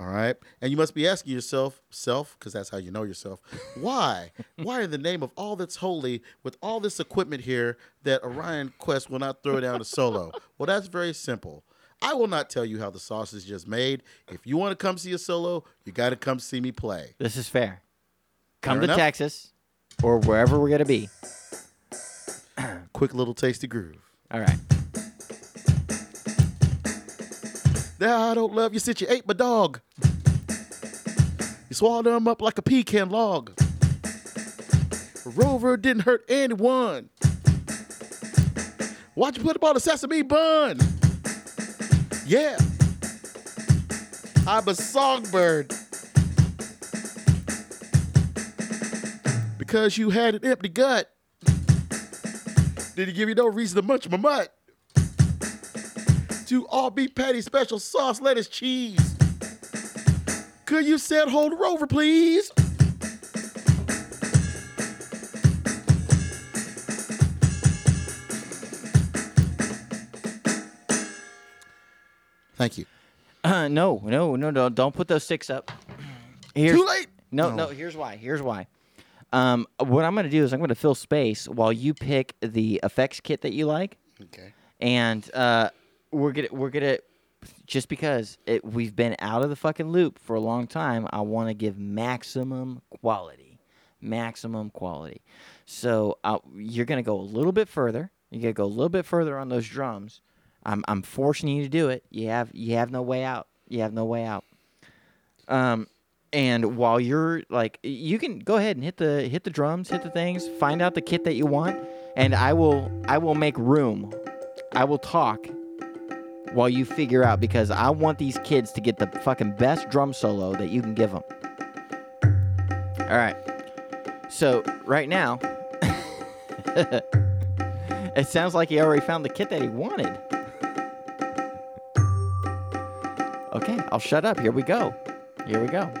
All right, and you must be asking yourself, self, because that's how you know yourself. Why? Why, in the name of all that's holy, with all this equipment here, that Orion Quest will not throw down a solo? Well, that's very simple. I will not tell you how the sausage is just made. If you want to come see a solo, you got to come see me play.
This is fair. Come
Fair
to
enough.
Texas or wherever we're going to be.
Quick little tasty groove.
All right.
Now I don't love you since you ate my dog. You swallowed him up like a pecan log. Rover didn't hurt anyone. Why'd you put him on a sesame bun? Yeah. I'm a songbird. Because you had an empty gut. Did he give you no reason to munch my mutt? To all beef patty special sauce, lettuce, cheese. Could you set hold rover, please? Thank you.
Uh, no, no, no, no. Don't put those sticks up. Here's,
Too late.
No,
Oh.
no. Here's why. Here's why. Um, what I'm going to do is I'm going to fill space while you pick the effects kit that you like,
Okay.
and uh, we're gonna we're gonna just because it, we've been out of the fucking loop for a long time. I want to give maximum quality, maximum quality. So uh, you're to go a little bit further. You got to go a little bit further on those drums. I'm I'm forcing you to do it. You have you have no way out. You have no way out. Um, and while you're like, you can go ahead and hit the hit the drums, hit the things, find out the kit that you want, and I will I will make room. I will talk while you figure out because I want these kids to get the fucking best drum solo that you can give them. All right. So right now, it sounds like he already found the kit that he wanted. Okay, I'll shut up. Here we go. Here we go.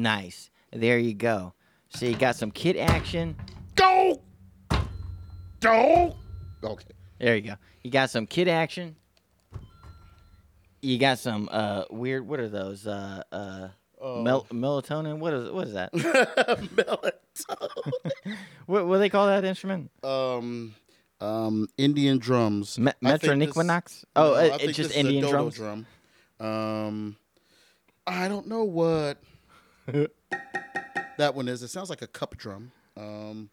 Nice. There you go. So you got some kid action.
Go. Go. Okay.
There you go. You got some kid action. You got some uh weird. What are those? Uh uh.
Oh.
Mel- melatonin. What is what is that?
Melatonin.
what what do they call that instrument?
um, um, Indian drums.
Me-
I think this-
Metroniquanax? Oh,
No,
uh, it's just
is a
Indian drums.
Drum. Um, I don't know what that one is. It sounds like a cup drum. Um,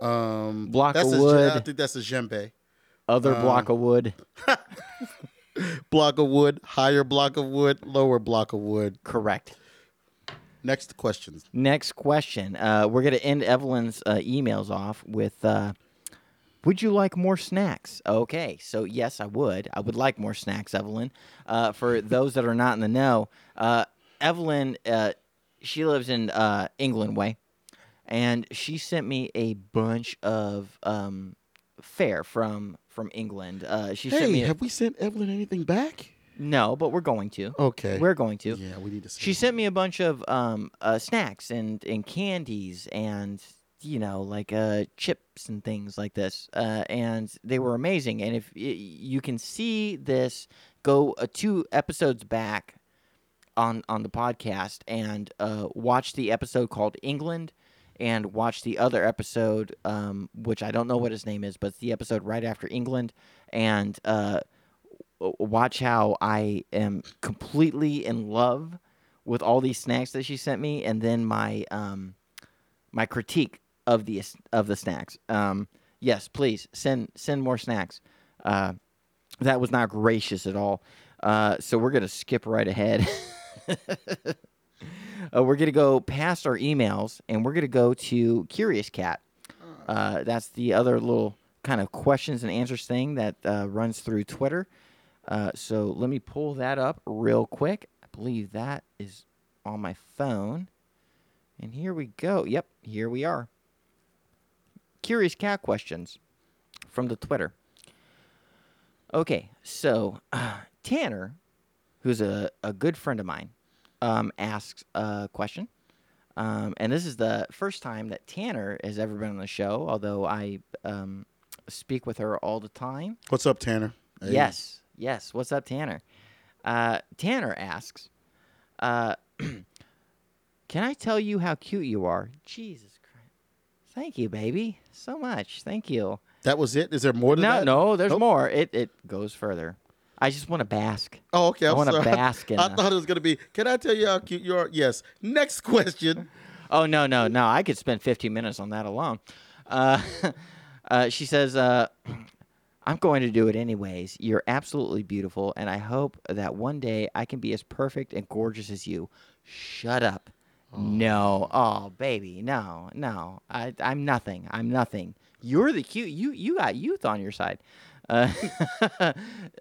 um,
Block
that's
of
a,
wood.
I think that's a djembe.
Other
Uh,
block of wood.
Block of wood, higher block of wood, lower block of wood.
Correct.
Next questions.
Next question. Uh, we're gonna end Evelyn's uh, emails off with. Uh, would you like more snacks? Okay, so yes, I would. I would like more snacks, Evelyn. Uh, for those that are not in the know, uh, Evelyn, uh, she lives in uh, England way, and she sent me a bunch of um, fare from from England. Uh, she sent
Hey,
me a-
have we sent Evelyn anything back?
no, but we're going to.
Okay.
We're going to.
yeah, we need to.
She sent me a bunch of um, uh, snacks and, and candies and you know like uh, chips and things like this, uh, and they were amazing. And if y- you can see this, go uh, two episodes back on on the podcast and uh, watch the episode called England. And watch the other episode, um, which I don't know what his name is, but it's the episode right after England. And uh, watch how I am completely in love with all these snacks that she sent me, and then my um, my critique of the of the snacks. Um, yes, please send send more snacks. Uh, that was not gracious at all. Uh, so we're gonna skip right ahead. uh, we're gonna go past our emails, and we're gonna go to Curious Cat. Uh, that's the other little kind of questions and answers thing that uh, runs through Twitter. Uh, so let me pull that up real quick. I believe that is on my phone. And here we go. Yep, here we are. Curious cat questions from the Twitter. Okay, so uh, Tanner, who's a, a good friend of mine, um, asks a question. Um, and this is the first time that Tanner has ever been on the show, although I um, speak with her all the time.
What's up, Tanner? Hey.
Yes, yes. What's up, Tanner? Uh, Tanner asks, uh, "Can I tell you how cute you are?" Jesus Christ! Thank you, baby, so much. Thank you.
That was it. Is there more to
No,
that?
no, there's
Nope.
more. It it goes further. I just want to bask.
Oh, okay.
I
I'm
wanna
sorry.
bask in
I thought it was gonna be. Can I tell you how cute you are? Yes. Next question.
Oh no, no, no! I could spend 15 minutes on that alone. Uh, uh, she says, uh, "I'm going to do it anyways. You're absolutely beautiful, and I hope that one day I can be as perfect and gorgeous as you." Shut up. No, oh baby, no, no. I, I'm nothing. I'm nothing. You're the cute. You you got youth on your side. Uh,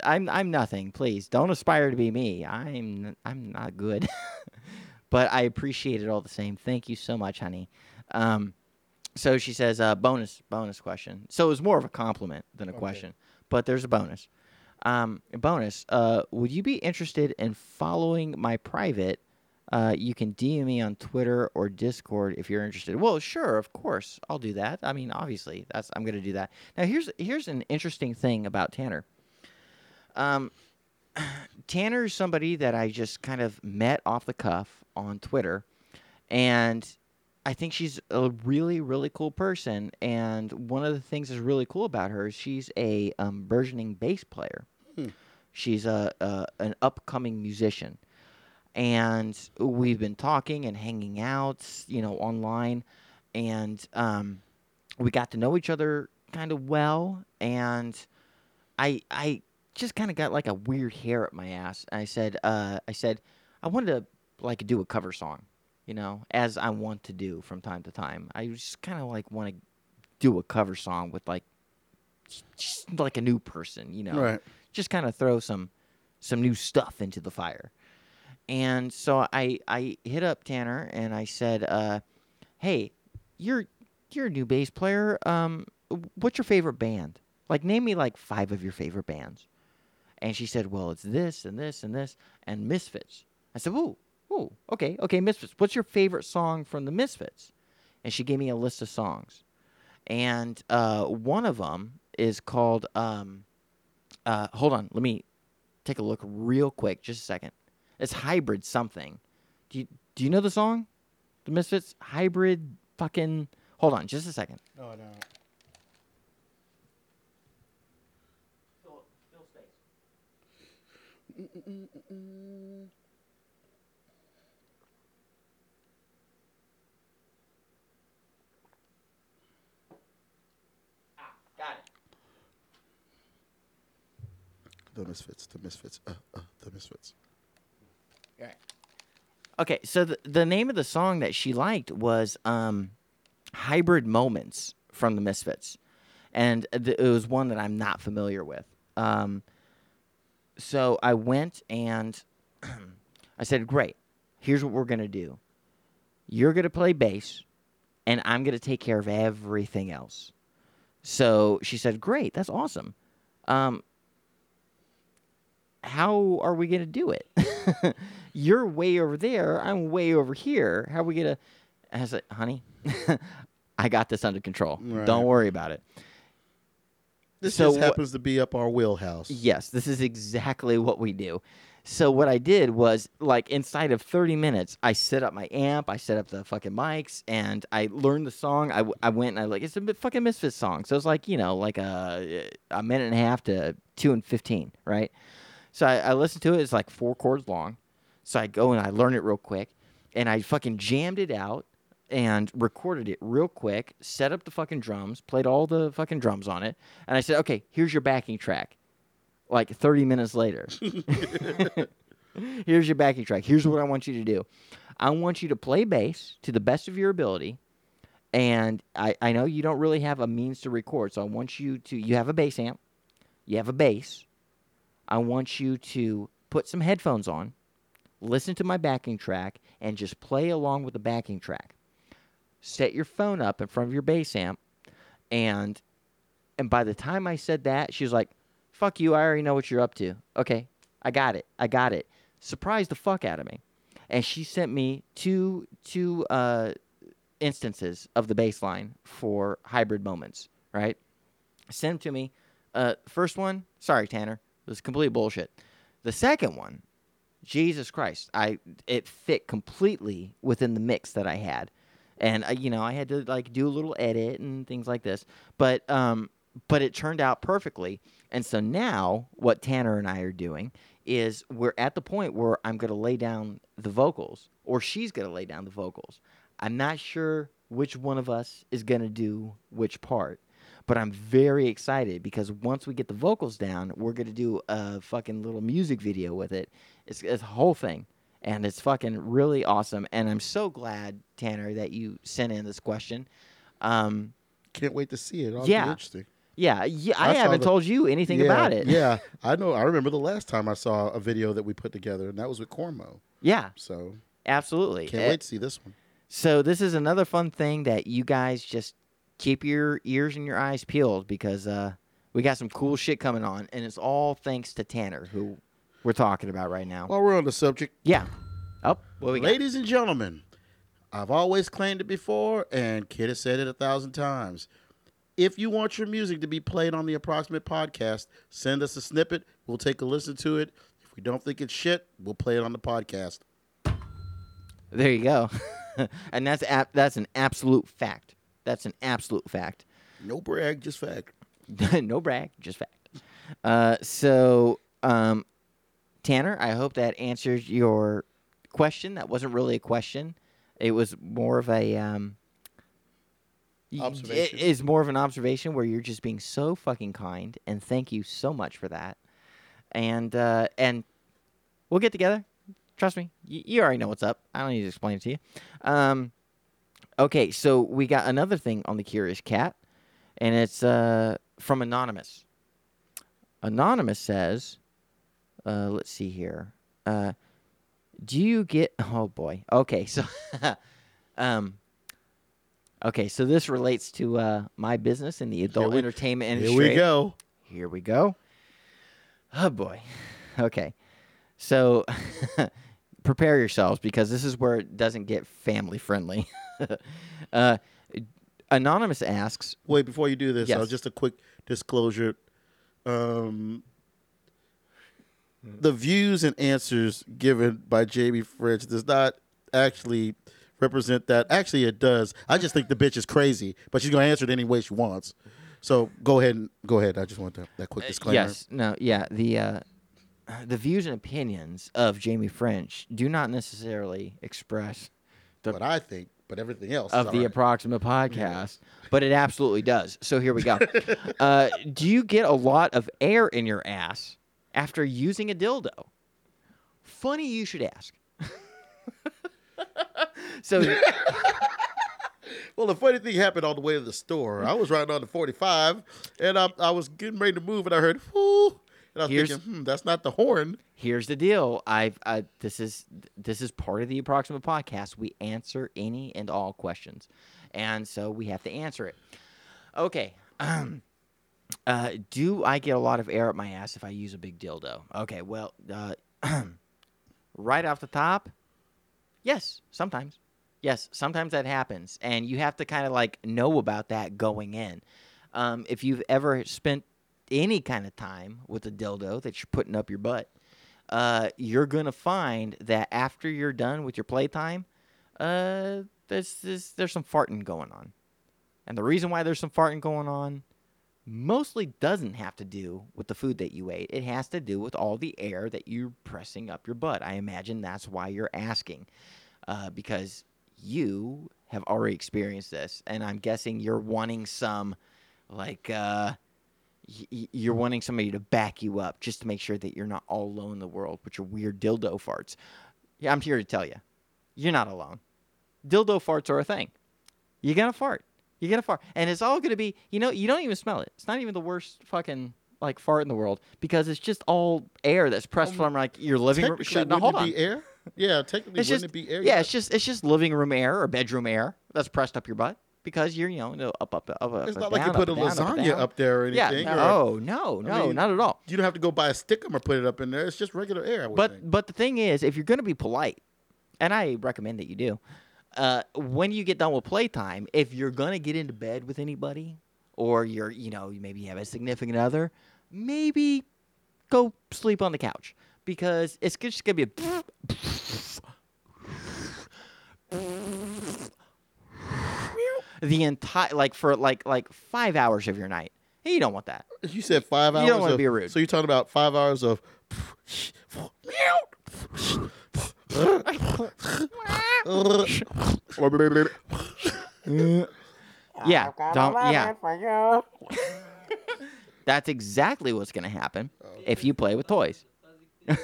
I'm I'm nothing. Please don't aspire to be me. I'm I'm not good. but I appreciate it all the same. Thank you so much, honey. Um, so she says, uh, bonus bonus question. So it was more of a compliment than a question, but there's a bonus. Um, bonus. Uh, would you be interested in following my private? Uh, you can DM me on Twitter or Discord if you're interested. Well, sure, of course, I'll do that. I mean, obviously, that's I'm going to do that. Now, here's here's an interesting thing about Tanner. Um, is somebody that I just kind of met off the cuff on Twitter, and I think she's a really, really cool person. And one of the things that's really cool about her is she's a um, burgeoning bass player.
Hmm.
She's a, a an upcoming musician, and we've been talking and hanging out, you know, online, and um, we got to know each other kind of well. And I I just kind of got like a weird hair up my ass. And I said, uh, I said, I wanted to like do a cover song, you know, as I want to do from time to time. I just kind of like want to do a cover song with like just like a new person, you know,
Right.
just kind of throw some some new stuff into the fire. And so I I hit up Tanner and I said, uh, "Hey, you're you're a new bass player. Um, what's your favorite band? Like, name me like five of your favorite bands." And she said, "Well, it's this and this and this and Misfits." I said, "Ooh, ooh, okay, okay, Misfits. What's your favorite song from the Misfits?" And she gave me a list of songs, and uh, one of them is called. Um, uh, hold on, let me take a look real quick, just a second. It's hybrid something. Do you do you know the song? The Misfits hybrid fucking. Hold on, just a second.
No, no.
Got it.
The Misfits. The Misfits. Uh, uh, the Misfits.
Okay, so the, the name of the song that she liked was um, Hybrid Moments from the Misfits. And th- it was one that I'm not familiar with. Um, so I went and I said, Great, here's what we're going to do. You're going to play bass, and I'm going to take care of everything else. So she said, Great, that's awesome. Um, how are we going to do it? You're way over there. I'm way over here. How are we going to? I said, honey, I got this under control.
Right.
Don't worry about it.
This
So
just happens to be up our wheelhouse.
Yes, this is exactly what we do. So what I did was like inside of 30 minutes, I set up my amp, I set up the fucking mics, and I learned the song. I, w- I went and I like it's a fucking Misfits song, so it's like you know like a a minute and a half to two and 15, right? So I, I listened to it. It's like four chords long. So I go and I learn it real quick, and I fucking jammed it out and recorded it real quick. Set up the fucking drums, played all the fucking drums on it, and I said, okay, here's your backing track. Like 30 minutes later, here's your backing track. Here's what I want you to do. I want you to play bass to the best of your ability. And I, I know you don't really have a means to record, so I want you to you have a bass amp, you have a bass. I want you to put some headphones on, listen to my backing track, and just play along with the backing track. Set your phone up in front of your bass amp, and and by the time I said that, she was like, "Fuck you! I already know what you're up to." Okay, I got it. I got it. Surprised the fuck out of me, and she sent me two two uh, instances of the bass line for hybrid moments. Right, sent them to me. Uh, first one, sorry Tanner, it was complete bullshit. The second one, Jesus Christ, I it fit completely within the mix that I had, and uh, you know I had to like do a little edit and things like this, but um, but it turned out perfectly. And so now what Tanner and I are doing is we're at the point where I'm going to lay down the vocals, or she's going to lay down the vocals. I'm not sure which one of us is going to do which part. But I'm very excited because once we get the vocals down, we're gonna do a fucking little music video with it. It's, it's a whole thing, and it's fucking really awesome. And I'm so glad, Tanner, that you sent in this question. Um,
Can't wait to see it. It'll
Yeah.
interesting.
yeah, yeah,
I
I, haven't
the-
told you anything
yeah,
about it.
yeah, I know. I remember the last time I saw a video that we put together, and that was with Cormo.
yeah,
So
absolutely.
can't
Eh,
wait to see this one.
So this is another fun thing that you guys just keep your ears and your eyes peeled because uh, we got some cool shit coming on, and it's all thanks to Tanner, who we're talking about right now.
While we're on the subject,
Yeah. Oh, what we got?
ladies and gentlemen, I've always claimed it before, and Kid has said it a thousand times. If you want your music to be played on the Approximate Podcast, send us a snippet. We'll take a listen to it. If we don't think it's shit, we'll play it on the podcast.
There you go. and that's ap- that's an absolute fact. That's an absolute fact.
No brag, just fact.
no brag, just fact. Uh, so, um, Tanner, I hope that answers your question. That wasn't really a question. It was more of a um,
Observation.
It is more of an observation where you're just being so fucking kind, and thank you so much for that. And uh, and we'll get together. Trust me, y- you already know what's up. I don't need to explain it to you. Um, okay, so we got another thing on the Curious Cat, and it's uh, from Anonymous. Anonymous says, uh, let's see here. Uh, do you get? Oh boy. Okay, so, um, okay, so this relates to uh, my business in the adult
we-
entertainment industry.
Here we go.
Here we go. Oh boy. Okay. So prepare yourselves because this is where it doesn't get family friendly. uh, Anonymous asks,
Wait, before you do this, uh,
Yes.
just a quick disclosure. Um, the views and answers given by Jamie French does not actually represent that. Actually, it does. I just think the bitch is crazy, but she's gonna answer it any way she wants. So go ahead and go ahead. I just want that, that quick disclaimer.
Yes, no, yeah. The uh, the views and opinions of Jamie French do not necessarily express
what I think, but everything else
of the
right.
approximate podcast, but it absolutely does. So here we go. uh, do you get a lot of air in your ass after using a dildo? Funny you should ask. so
Well, the funny thing happened on the way to the store. I was riding on the 45, and I, I was getting ready to move, and I heard, whoo. And I was
Here's-
thinking, hmm, that's not the horn.
here's the deal. I've I, this is this is part of the approximate podcast. We answer any and all questions, and so we have to answer it. Okay. Um, uh, do I get a lot of air up my ass if I use a big dildo? Okay. Well, uh, right off the top, yes. Sometimes, yes. Sometimes that happens, and you have to kind of like know about that going in. Um, if you've ever spent any kind of time with a dildo that you're putting up your butt, uh, you're gonna find that after you're done with your playtime, uh, there's, there's there's some farting going on, and the reason why there's some farting going on mostly doesn't have to do with the food that you ate. It has to do with all the air that you're pressing up your butt. I imagine that's why you're asking, uh, because you have already experienced this, and I'm guessing you're wanting some, like, uh, you're wanting somebody to back you up just to make sure that you're not all alone in the world with your weird dildo farts. Yeah, I'm here to tell you, you're not alone. Dildo farts are a thing. You gotta fart. You gotta fart, and it's all gonna be. You know, you don't even smell it. It's not even the worst fucking like fart in the world because it's just all air that's pressed oh, from like your living room. Shut, now, hold
it
on.
be air? Yeah, technically,
It's
wouldn't
just
it be air?
yeah, it's just it's just living room air or bedroom air that's pressed up your butt because you're you know up up up up.
It's
up,
not like
down,
you put a
up, down,
lasagna
down.
up there or
Yeah,
anything. or-
no, no, no,
mean,
not at all.
you don't have to go buy a stickum or put it up in there. It's just regular air. I would
But
think.
but the thing is, if you're going to be polite, and I recommend that you do, uh, when you get done with playtime, if you're going to get into bed with anybody, or you're you know maybe you have a significant other, maybe go sleep on the couch because it's just going to be a. The entire like for like like five hours of your night. Hey, you don't want that.
you said five
You
hours.
don't wanna
of-
be rude.
So you're talking about five hours of.
Yeah, don't. Yeah, that's exactly what's going to happen if you play with toys.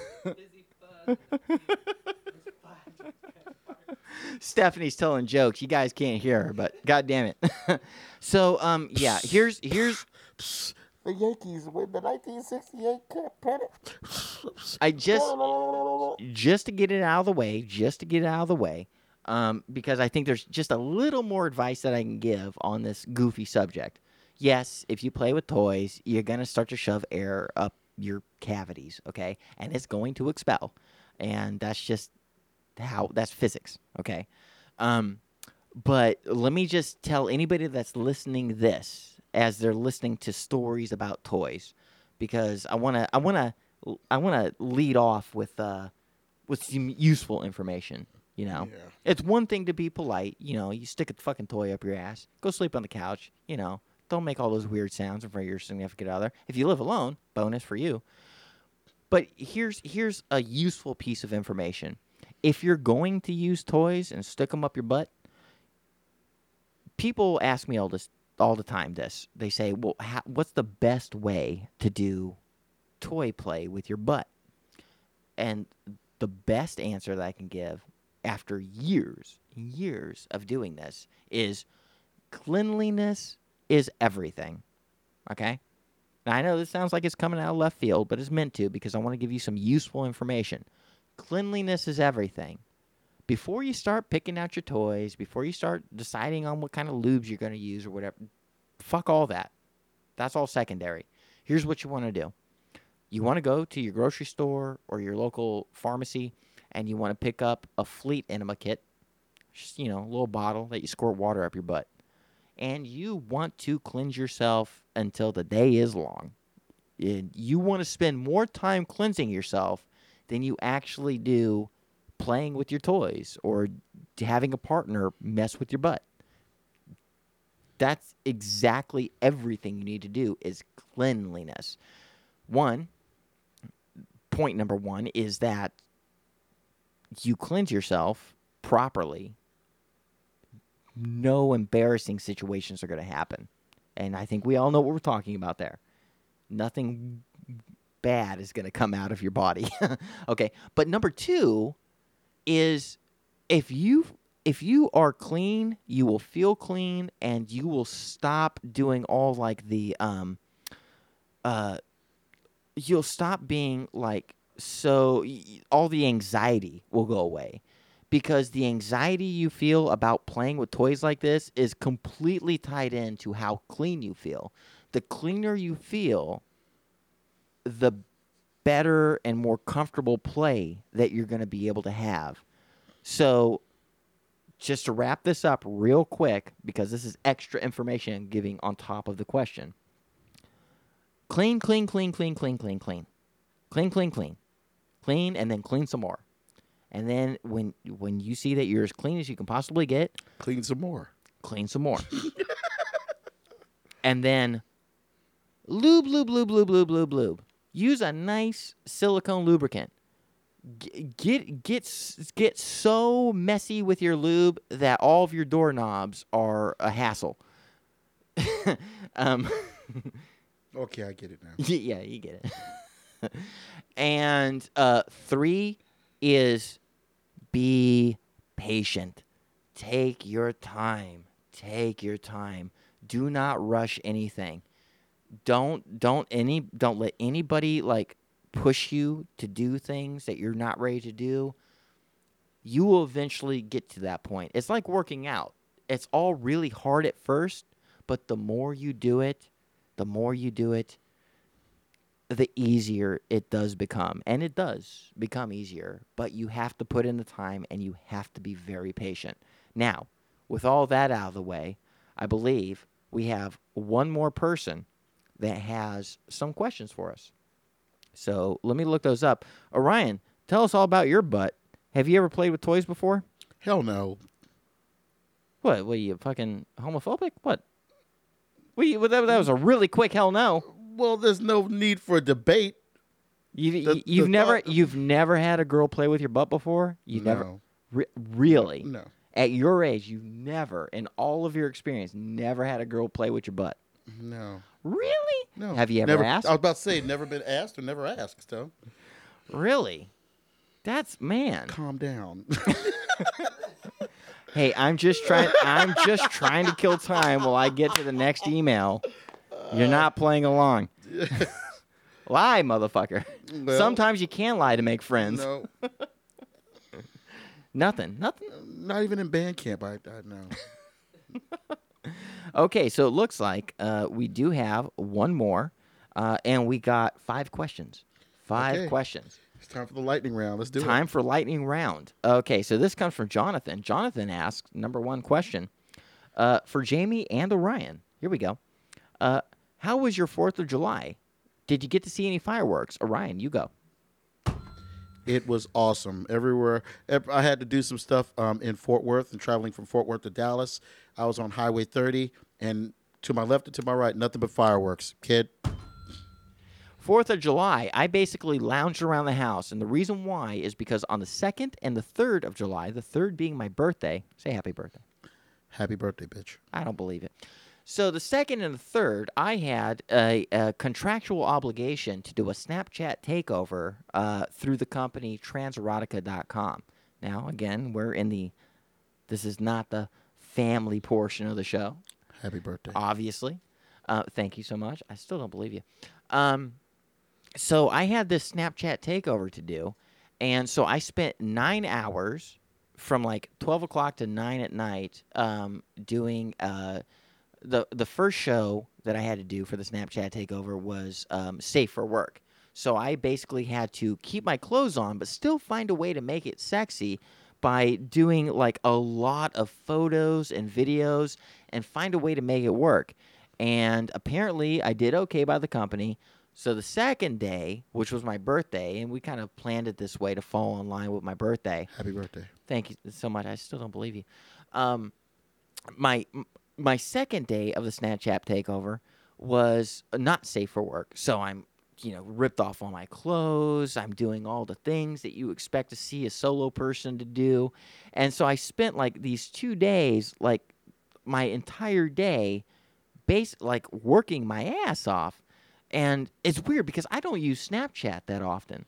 Stephanie's telling jokes. You guys can't hear her, but god damn it. so um yeah, here's here's
The Yankees win the 1968 Cup pennant.
I just just to get it out of the way, just to get it out of the way, um, because I think there's just a little more advice that I can give on this goofy subject. Yes, if you play with toys, you're gonna start to shove air up your cavities, okay, and it's going to expel, and that's just how that's physics, okay. Um, but let me just tell anybody that's listening this as they're listening to stories about toys, because I wanna I wanna I wanna lead off with uh with some useful information. You know,
Yeah.
it's one thing to be polite. You know, you stick a fucking toy up your ass, go sleep on the couch. You know, don't make all those weird sounds in front of your significant other. If you live alone, bonus for you. But here's here's a useful piece of information. If you're going to use toys and stick them up your butt, people ask me all this all the time. This they say, "Well, what's the best way to do toy play with your butt?" And the best answer that I can give after years, years of doing this is cleanliness is everything. Okay? Now, I know this sounds like it's coming out of left field, but it's meant to because I want to give you some useful information. Cleanliness is everything. Before you start picking out your toys, before you start deciding on what kind of lubes you're going to use or whatever, fuck all that. That's all secondary. Here's what you want to do you want to go to your grocery store or your local pharmacy and you want to pick up a Fleet Enema kit, just, you know, a little bottle that you squirt water up your butt, and you want to cleanse yourself until the day is long. And you want to spend more time cleansing yourself than you actually do playing with your toys or having a partner mess with your butt. That's exactly everything you need to do is cleanliness. One, point number 1 is that you cleanse yourself properly. No embarrassing situations are going to happen. And I think we all know what we're talking about there. Nothing bad is going to come out of your body. okay. But number 2 is if you if you are clean, you will feel clean and you will stop doing all like the um uh you'll stop being like so all the anxiety will go away because the anxiety you feel about playing with toys like this is completely tied into how clean you feel. The cleaner you feel, the better and more comfortable play that you're going to be able to have. So, just to wrap this up real quick, because this is extra information I'm giving on top of the question clean, clean, clean, clean, clean, clean, clean. Clean, clean, clean. Clean, and then clean some more. And then when when you see that you're as clean as you can possibly get,
Clean some more.
clean some more. and then lube, lube, lube, lube, lube, lube, lube. Use a nice silicone lubricant. G- Get get get so messy with your lube that all of your doorknobs are a hassle. um,
Okay, I get it now.
yeah, you get it. and uh, three is be patient. Take your time. Take your time. Do not rush anything. Don't don't any don't let anybody like push you to do things that you're not ready to do. You will eventually get to that point. It's like working out. It's all really hard at first, but the more you do it, the more you do it, the easier it does become. And it does become easier, but you have to put in the time and you have to be very patient. Now, with all that out of the way, I believe we have one more person that has some questions for us. So let me look those up. Orion, tell us all about your butt. Have you ever played with toys before?
Hell no.
What? Were You fucking homophobic? What? You, that, that was a really quick hell no.
Well, there's no need for a debate.
You,
The-
you, you've
the
never
thought-
you've never had a girl play with your butt before. You never re- really
No.
at your age you never in all of your experience never had a girl play with your butt.
No.
Really?
No.
Have you ever
never,
asked?
I was about to say, never been asked or never asked, so
Really? That's man.
calm down.
Hey, I'm just trying. I'm just trying to kill time while I get to the next email. You're uh. not playing along. Lie, motherfucker.
Well,
Sometimes you can lie to make friends.
no,
Nothing. Nothing.
not even in band camp. I, I know.
Okay, so it looks like uh, we do have one more, uh, and we got five questions. Five
Okay.
questions.
It's time for the lightning round. Let's do it.
Time for lightning round. Okay, so this comes from Jonathan. Jonathan asks number one question uh, for Jamie and Orion. Here we go. Uh, how was your Fourth of July? Did you get to see any fireworks? Orion, you go.
It. Was awesome. Everywhere. I had to do some stuff um, in Fort Worth and traveling from Fort Worth to Dallas. I was on Highway 30, and to my left and to my right, nothing but fireworks. Kid,
Fourth of July, I basically lounged around the house, and the reason why is because on the second and the third of July, the third being my birthday, say happy birthday.
happy birthday, bitch.
I don't believe it. So the second and the third, I had a, a contractual obligation to do a Snapchat takeover uh, through the company Transerotica.com. Now, again, we're in the. This is not the family portion of the show,
Happy birthday.
obviously. Uh, thank you so much. I still don't believe you. Um, so I had this Snapchat takeover to do, and so I spent nine hours from like twelve o'clock to nine at night um, doing uh, the the first show that I had to do for the Snapchat takeover was um, safe for work. So I basically had to keep my clothes on, but still find a way to make it sexy by doing like a lot of photos and videos and find a way to make it work. And apparently, I did okay by the company. So the second day, which was my birthday, and we kind of planned it this way to fall in line with my birthday.
Happy birthday.
Thank you so much. I still don't believe you. Um, my my second day of the Snapchat takeover was not safe for work. So I'm you know ripped off all my clothes. I'm doing all the things that you expect to see a solo person to do, and so I spent like these two days, like my entire day, base like working my ass off. And it's weird because I don't use Snapchat that often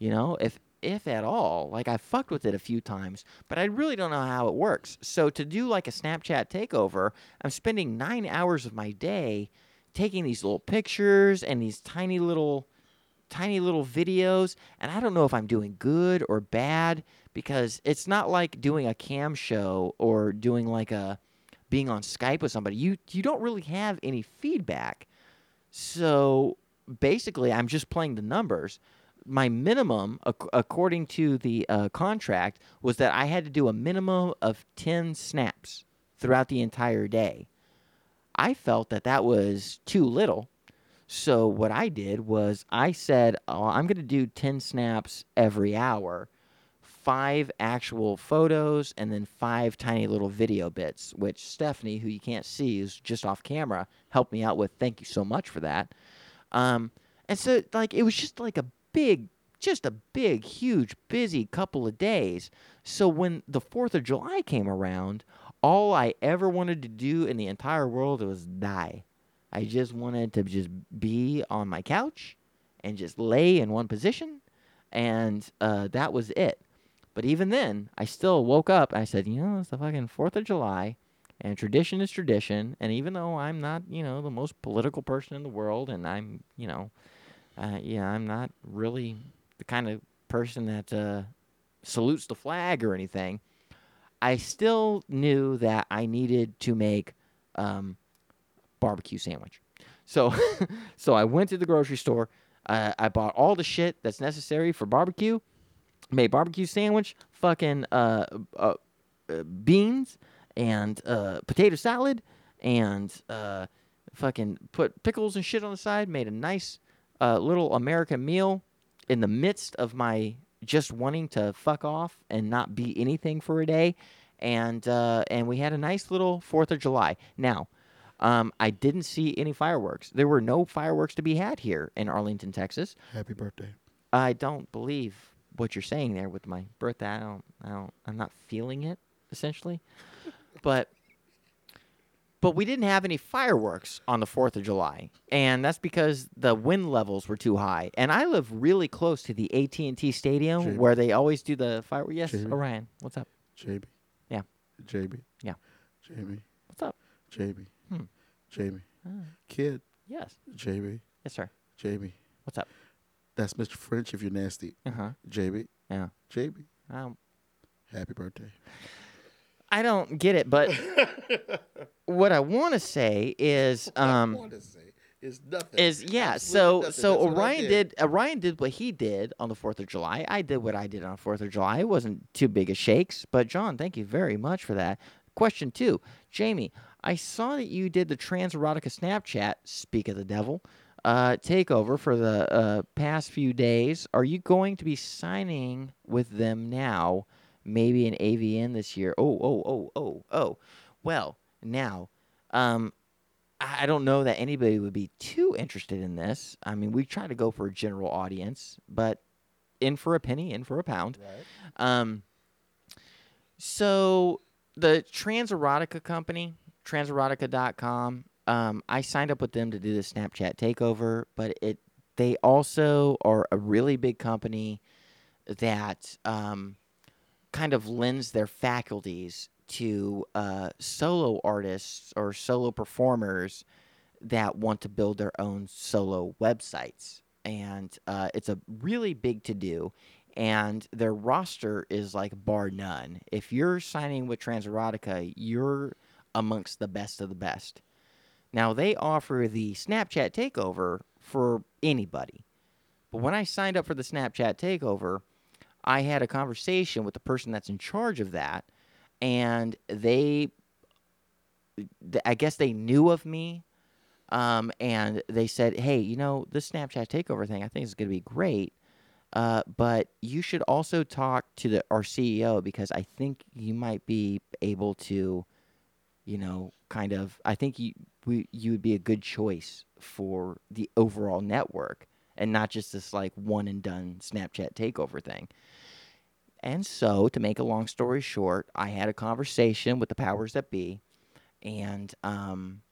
you know, if if at all. Like I fucked with it a few times, but I really don't know how it works. So to do like a Snapchat takeover, I'm spending 9 hours of my day taking these little pictures and these tiny little tiny little videos, and I don't know if I'm doing good or bad because it's not like doing a cam show or doing like a being on Skype with somebody. You you don't really have any feedback. So basically, I'm just playing the numbers. My minimum, ac- according to the uh, contract, was that I had to do a minimum of 10 snaps throughout the entire day. I felt that that was too little. So what I did was I said, oh, I'm going to do 10 snaps every hour, five actual photos, and then five tiny little video bits, which Stephanie, who you can't see, is just off camera, helped me out with. Thank you so much for that. Um, and so, like, it was just like a big, just a big, huge, busy couple of days. So when the 4th of July came around, all I ever wanted to do in the entire world was die. I just wanted to just be on my couch and just lay in one position, and uh, that was it. But even then, I still woke up and I said, you know, it's the fucking 4th of July, and tradition is tradition. And even though I'm not, you know, the most political person in the world, and I'm, you know, uh, yeah, I'm not really the kind of person that uh, salutes the flag or anything. I still knew that I needed to make um, barbecue sandwich. So, so I went to the grocery store. Uh, I bought all the shit that's necessary for barbecue. Made barbecue sandwich, fucking uh, uh, uh, beans and uh, potato salad, and uh, fucking put pickles and shit on the side. Made a nice uh, little American meal in the midst of my just wanting to fuck off and not be anything for a day, and uh, and we had a nice little Fourth of July. Now, um, I didn't see any fireworks. There were no fireworks to be had here in Arlington, Texas.
Happy birthday.
I don't believe what you're saying there with my birthday. I don't. I don't. I'm not feeling it essentially, but but we didn't have any fireworks on the Fourth of July, and that's because the wind levels were too high. And I live really close to the AT and T Stadium
Jamie.
where they always do the fireworks. Yes,
Jamie.
Orion, what's up?
JB.
Yeah.
JB.
Yeah.
Jamie.
What's up?
JB.
Hmm.
Jamie.
Ah.
Kid.
Yes,
JB.
yes, sir.
JB.
What's up?
That's Mr. French if you're nasty.
Uh huh.
JB.
Yeah.
JB.
Um,
Happy birthday.
I don't get it, but what I want to say is, um,
want to say is nothing.
is yeah.
Absolutely
So
nothing.
so Orion did. Orion did what he did on the Fourth of July. I did what I did on Fourth of July. It wasn't too big of shakes, but John, thank you very much for that. Question two, Jamie. I saw that you did the Trans Erotica Snapchat. Speak of the devil. Uh, takeover for the uh, past few days. Are you going to be signing with them now? Maybe an AVN this year. Oh, oh, oh, oh, oh. Well, now, um, I don't know that anybody would be too interested in this. I mean, we try to go for a general audience, but in for a penny, in for a pound.
Right.
Um, so the Transerotica company, transerotica.com, um, I signed up with them to do the Snapchat takeover, but it they also are a really big company that um, kind of lends their faculties to uh, solo artists or solo performers that want to build their own solo websites. And uh, it's a really big to do. And their roster is like bar none. If you're signing with Transerotica, you're amongst the best of the best. Now, they offer the Snapchat takeover for anybody. But when I signed up for the Snapchat takeover, I had a conversation with the person that's in charge of that, and they, I guess they knew of me, um, and they said, "Hey, you know, this Snapchat takeover thing, I think is going to be great." Uh, but you should also talk to the our CEO because I think you might be able to, you know, kind of. I think you we, you would be a good choice for the overall network and not just this like one and done Snapchat takeover thing. And so, to make a long story short, I had a conversation with the powers that be, and um,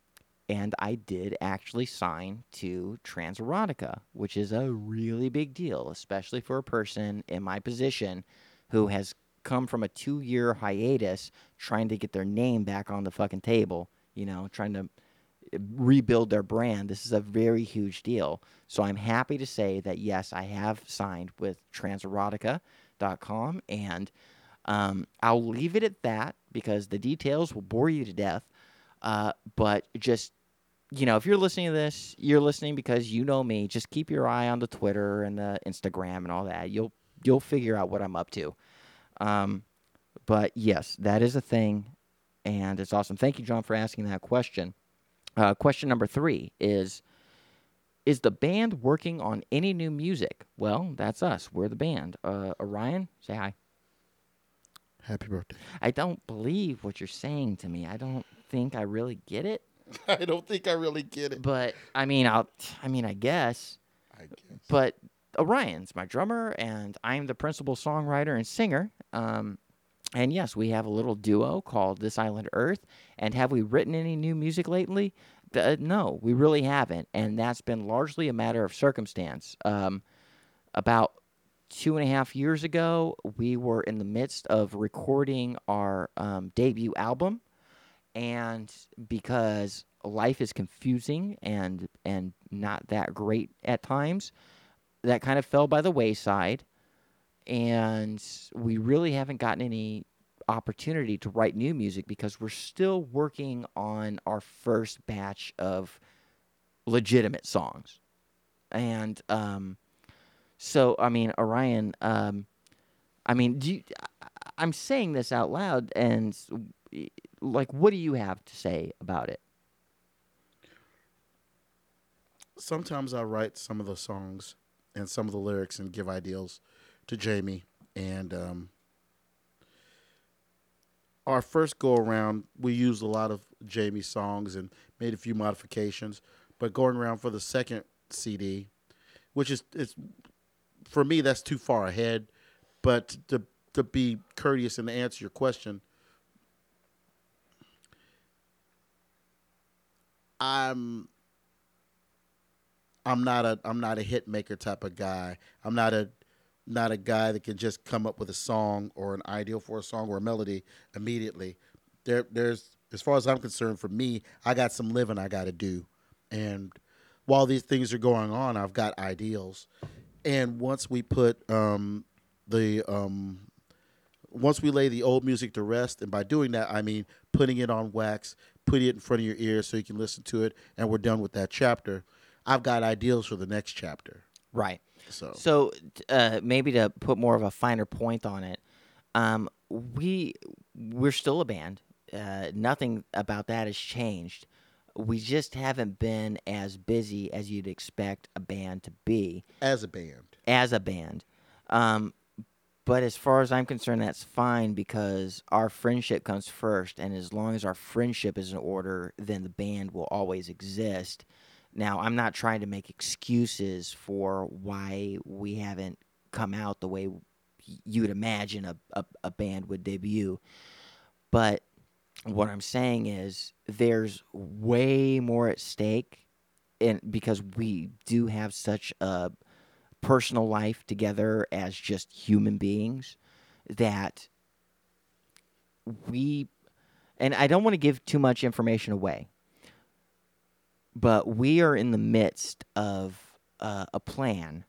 and I did actually sign to Transerotica, which is a really big deal, especially for a person in my position who has come from a two year hiatus trying to get their name back on the fucking table, you know, trying to rebuild their brand. This is a very huge deal. So I'm happy to say that yes, I have signed with transerotica.com and um, I'll leave it at that because the details will bore you to death. Uh, but just you know, if you're listening to this, you're listening because you know me. Just keep your eye on the Twitter and the Instagram and all that. You'll you'll figure out what I'm up to. Um, but yes, that is a thing, and it's awesome. Thank you, John, for asking that question. Uh, question number three is: Is the band working on any new music? Well, that's us. We're the band. Uh, Orion, say hi.
Happy birthday.
I don't believe what you're saying to me. I don't think I really get it.
I don't think I really get it.
But I mean, I'll. I mean, I guess.
I guess.
But Orion's my drummer, and I'm the principal songwriter and singer. Um, and yes, we have a little duo called This Island Earth. And have we written any new music lately? Uh, no, we really haven't. And that's been largely a matter of circumstance. Um, about two and a half years ago, we were in the midst of recording our um, debut album. And because life is confusing and and not that great at times, that kind of fell by the wayside and we really haven't gotten any opportunity to write new music because we're still working on our first batch of legitimate songs. And um, so i mean orion um, i mean do you, i'm saying this out loud and like what do you have to say about it?
Sometimes I write some of the songs and some of the lyrics and give ideals to Jamie. And um, our first go around, we used a lot of Jamie's songs and made a few modifications. But going around for the second CD, which is it's for me that's too far ahead. But to to be courteous and to answer your question, I'm I'm not a I'm not a hit maker type of guy. I'm not a not a guy that can just come up with a song or an ideal for a song or a melody immediately. There there's as far as I'm concerned, for me, I got some living I got to do, and while these things are going on, I've got ideals. And once we put um, the um, once we lay the old music to rest, and by doing that, I mean putting it on wax, putting it in front of your ears so you can listen to it, and we're done with that chapter. I've got ideals for the next chapter.
Right
So,
So, uh, maybe to put more of a finer point on it, um, we we're still a band. Uh, nothing about that has changed. We just haven't been as busy as you'd expect a band to be
as a band,
as a band. Um, but as far as I'm concerned, that's fine because our friendship comes first, and as long as our friendship is in order, then the band will always exist. Now, I'm not trying to make excuses for why we haven't come out the way you would imagine a, a, a band would debut, but what I'm saying is there's way more at stake, and because we do have such a personal life together as just human beings that we and I don't want to give too much information away but we are in the midst of uh, a plan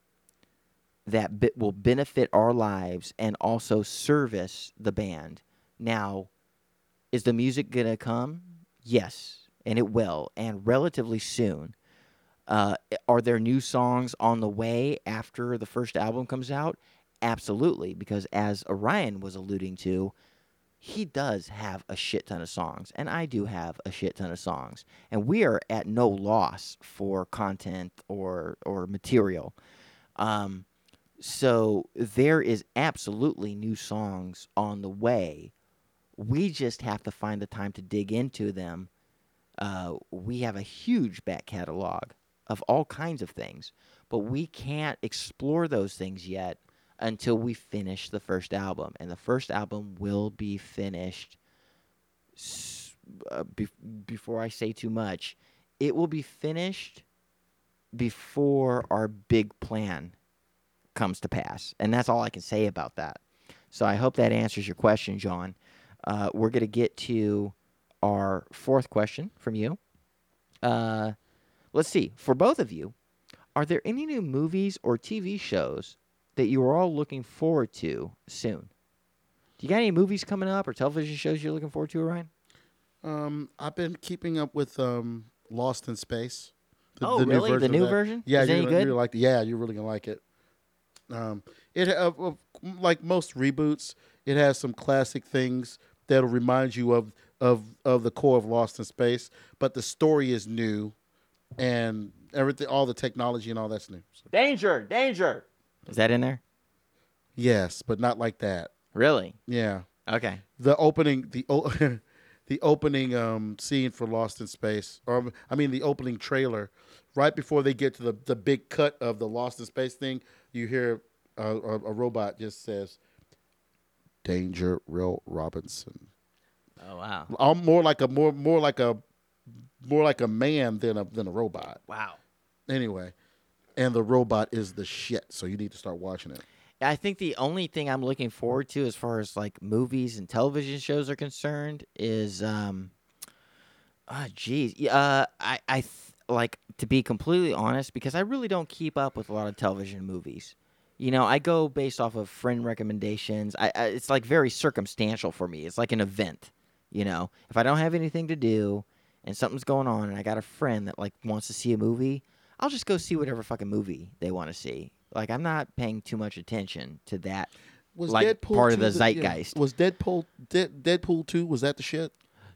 that will benefit our lives and also service the band. Now is the music going to come? Yes and it will and relatively soon. Uh, are there new songs on the way after the first album comes out? Absolutely, because as Orion was alluding to, he does have a shit ton of songs, and I do have a shit ton of songs, and we are at no loss for content or or material. Um, so there is absolutely new songs on the way. We just have to find the time to dig into them. Uh, we have a huge back catalog of all kinds of things, but we can't explore those things yet until we finish the first album. And the first album will be finished s- uh, be- before I say too much. It will be finished before our big plan comes to pass. And that's all I can say about that. So I hope that answers your question, John. Uh, we're going to get to our fourth question from you. Uh, let's see. For both of you, are there any new movies or TV shows that you are all looking forward to soon? Do you got any movies coming up or television shows you're looking forward to, Ryan?
Um, I've been keeping up with um, Lost in Space.
Oh, really? The new version?
Yeah,
Is
you're,
any
gonna-
good?
you're like yeah, you're really gonna like it. Um, it uh, like most reboots, it has some classic things that'll remind you of of of the core of Lost in Space, but the story is new, and everything, all the technology and all that's new. So,
Danger! Danger! Is that in there?
yes, but not like that.
Really?
Yeah,
Okay.
the opening the o- the opening um, scene for Lost in Space, or I mean the opening trailer, right before they get to the the big cut of the Lost in Space thing, you hear a, a, a robot just says, "Danger, Will Robinson."
Oh, wow.
I'm more like a more more like a more like a man than a than a robot.
Wow.
Anyway, and the robot is the shit. So you need to start watching it.
I think the only thing I'm looking forward to as far as like movies and television shows are concerned is um ah geez. Yeah, Uh I I th- like to be completely honest because I really don't keep up with a lot of television movies. You know, I go based off of friend recommendations. I, I it's like very circumstantial for me. It's like an event, you know. If I don't have anything to do and something's going on and I got a friend that like wants to see a movie, I'll just go see whatever fucking movie they want to see. Like I'm not paying too much attention to that.
Was
Like, part of
2
the zeitgeist.
was Deadpool Dead, Deadpool two? Was that the shit?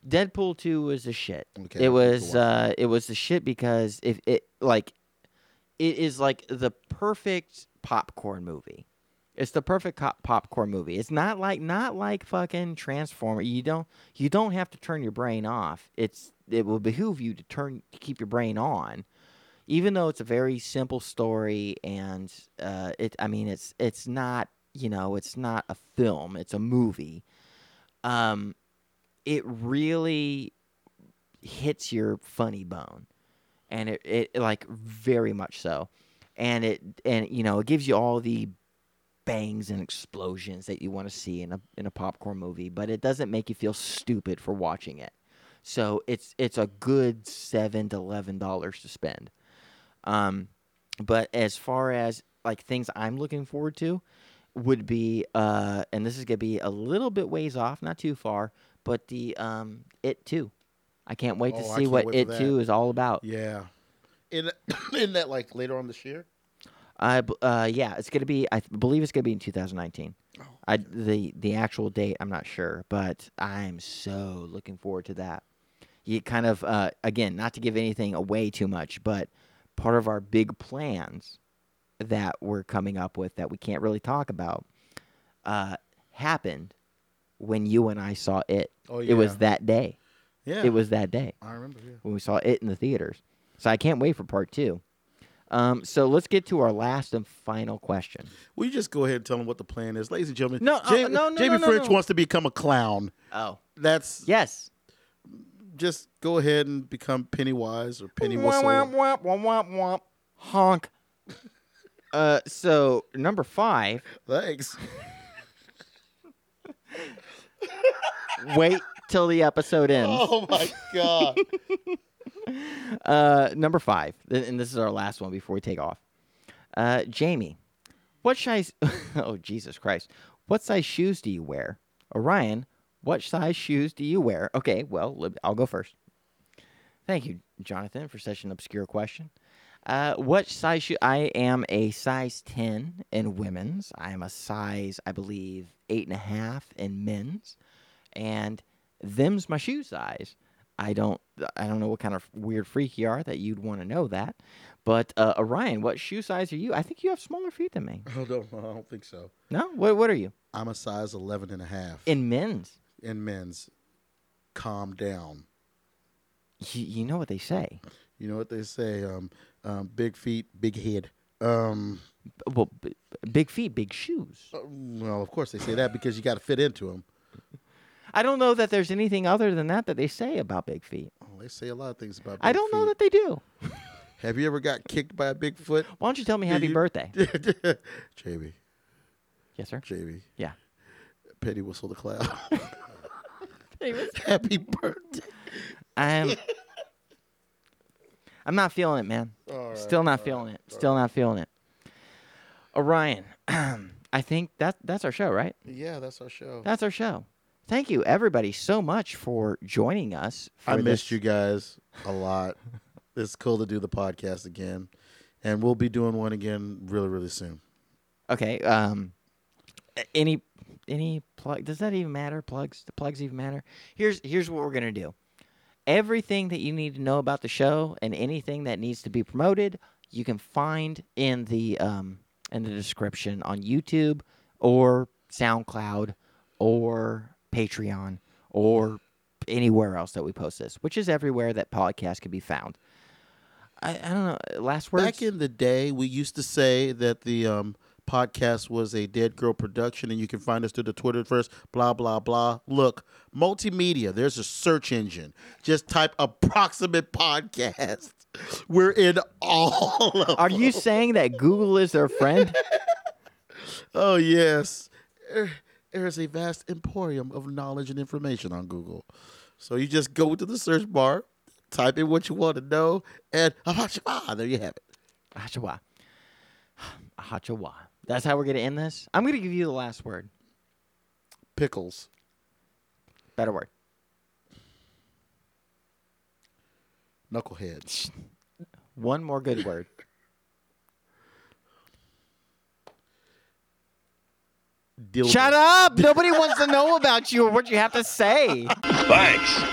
Deadpool 2 was the shit.
Okay,
it
I'll have to
was uh it was the shit because if it like it is like the perfect popcorn movie. It's the perfect co- popcorn movie. It's not like not like fucking Transformer. You don't you don't have to turn your brain off. It's it will behoove you to turn to keep your brain on. Even though it's a very simple story and uh it I mean it's it's not, you know, it's not a film, it's a movie. Um it really hits your funny bone. And it, it like very much so. And it and you know it gives you all the bangs and explosions that you want to see in a in a popcorn movie but it doesn't make you feel stupid for watching it. So it's it's a good 7 to 11 dollars to spend um but as far as like things I'm looking forward to would be uh and this is going to be a little bit ways off not too far but the um it too I can't wait to
Oh, I
see
can't
what
wait for
it
that.
too is all about
Yeah. In in that like later on this year.
I b- uh yeah, it's gonna be. I th- believe it's gonna be in 2019.
Oh,
I the the actual date I'm not sure, but I'm so looking forward to that. You kind of uh again, not to give anything away too much, but part of our big plans that we're coming up with that we can't really talk about uh happened when you and I saw it.
Oh yeah.
It was that day.
Yeah.
It was that day
I remember. Yeah.
when we saw it in the theaters. So I can't wait for part two. Um, so let's get to our last and final question.
Will you just go ahead and tell them what the plan is, ladies and gentlemen?
No, uh,
Jamie,
no, no,
Jamie
no, no,
French
no.
wants to become a clown.
Oh,
That's
yes.
Just go ahead and become Pennywise or Penny
Womp,
Whistle.
womp, womp, womp, womp, womp. Honk. Uh, so number five.
Thanks.
Wait till the episode ends.
Oh my god.
Uh, number five, and this is our last one before we take off. Uh, Jamie, what size? oh Jesus Christ! What size shoes do you wear? Orion, what size shoes do you wear? Okay, well, I'll go first. Thank you, Jonathan, for such an obscure question. Uh, what size shoe? I am a size 10 in women's. I am a size, I believe, eight and a half in men's, and them's my shoe size. I don't, I don't know what kind of weird freak you are that you'd want to know that, but uh, Orion, what shoe size are you? I think you have smaller feet than me.
Oh, no, I don't think so.
No, what, what are you
I'm a size 11 and a half
in men's?
In men's. Calm down.
You, you know what they say.
You know what they say? Um, um, big feet, big head. Um,
Well, b- big feet, big shoes.
uh, well, of course they say that because you got to fit into them.
I don't know that there's anything other than that that they say about big feet.
Oh, they say a lot of things about.
I don't know that they do.
Have you ever got kicked by a big foot?
Why don't you tell me happy
you-
birthday?
JB,
Yes, sir.
JB,
Yeah.
Petty whistle the cloud. Happy birthday.
I'm. I'm not feeling it, man.
All right,
Still not feeling it. Still not feeling it. Orion, I think that that's our show, right?
Yeah, that's our show.
That's our show. Thank you, everybody, so much for joining us. For
I
this-
missed you guys a lot. it's cool to do the podcast again, and we'll be doing one again really, really soon.
Okay. Um. Any any plug? Does that even matter? Plugs? The plugs even matter? Here's here's what we're gonna do. Everything that you need to know about the show and anything that needs to be promoted, you can find in the um in the description on YouTube or SoundCloud or Patreon or anywhere else that we post this, which is everywhere that podcast can be found. I, I don't know. Last words.
Back in the day, we used to say that the um, podcast was a Dead Girl production, and you can find us through the Twitter first, blah, blah, blah. Look, multimedia, there's a search engine. Just type approximate podcast. We're in all of
Are you saying that Google is their friend?
Oh, yes. There's a vast emporium of knowledge and information on Google. So you just go to the search bar, type in what you want to know, and ah, there you have it.
Ahachawa. Ahachawa. That's how we're going to end this. I'm going to give you the last word.
Pickles.
Better word.
Knuckleheads.
One more good word.
Dildo.
Shut up! Nobody wants to know about you or what you have to say.
Thanks.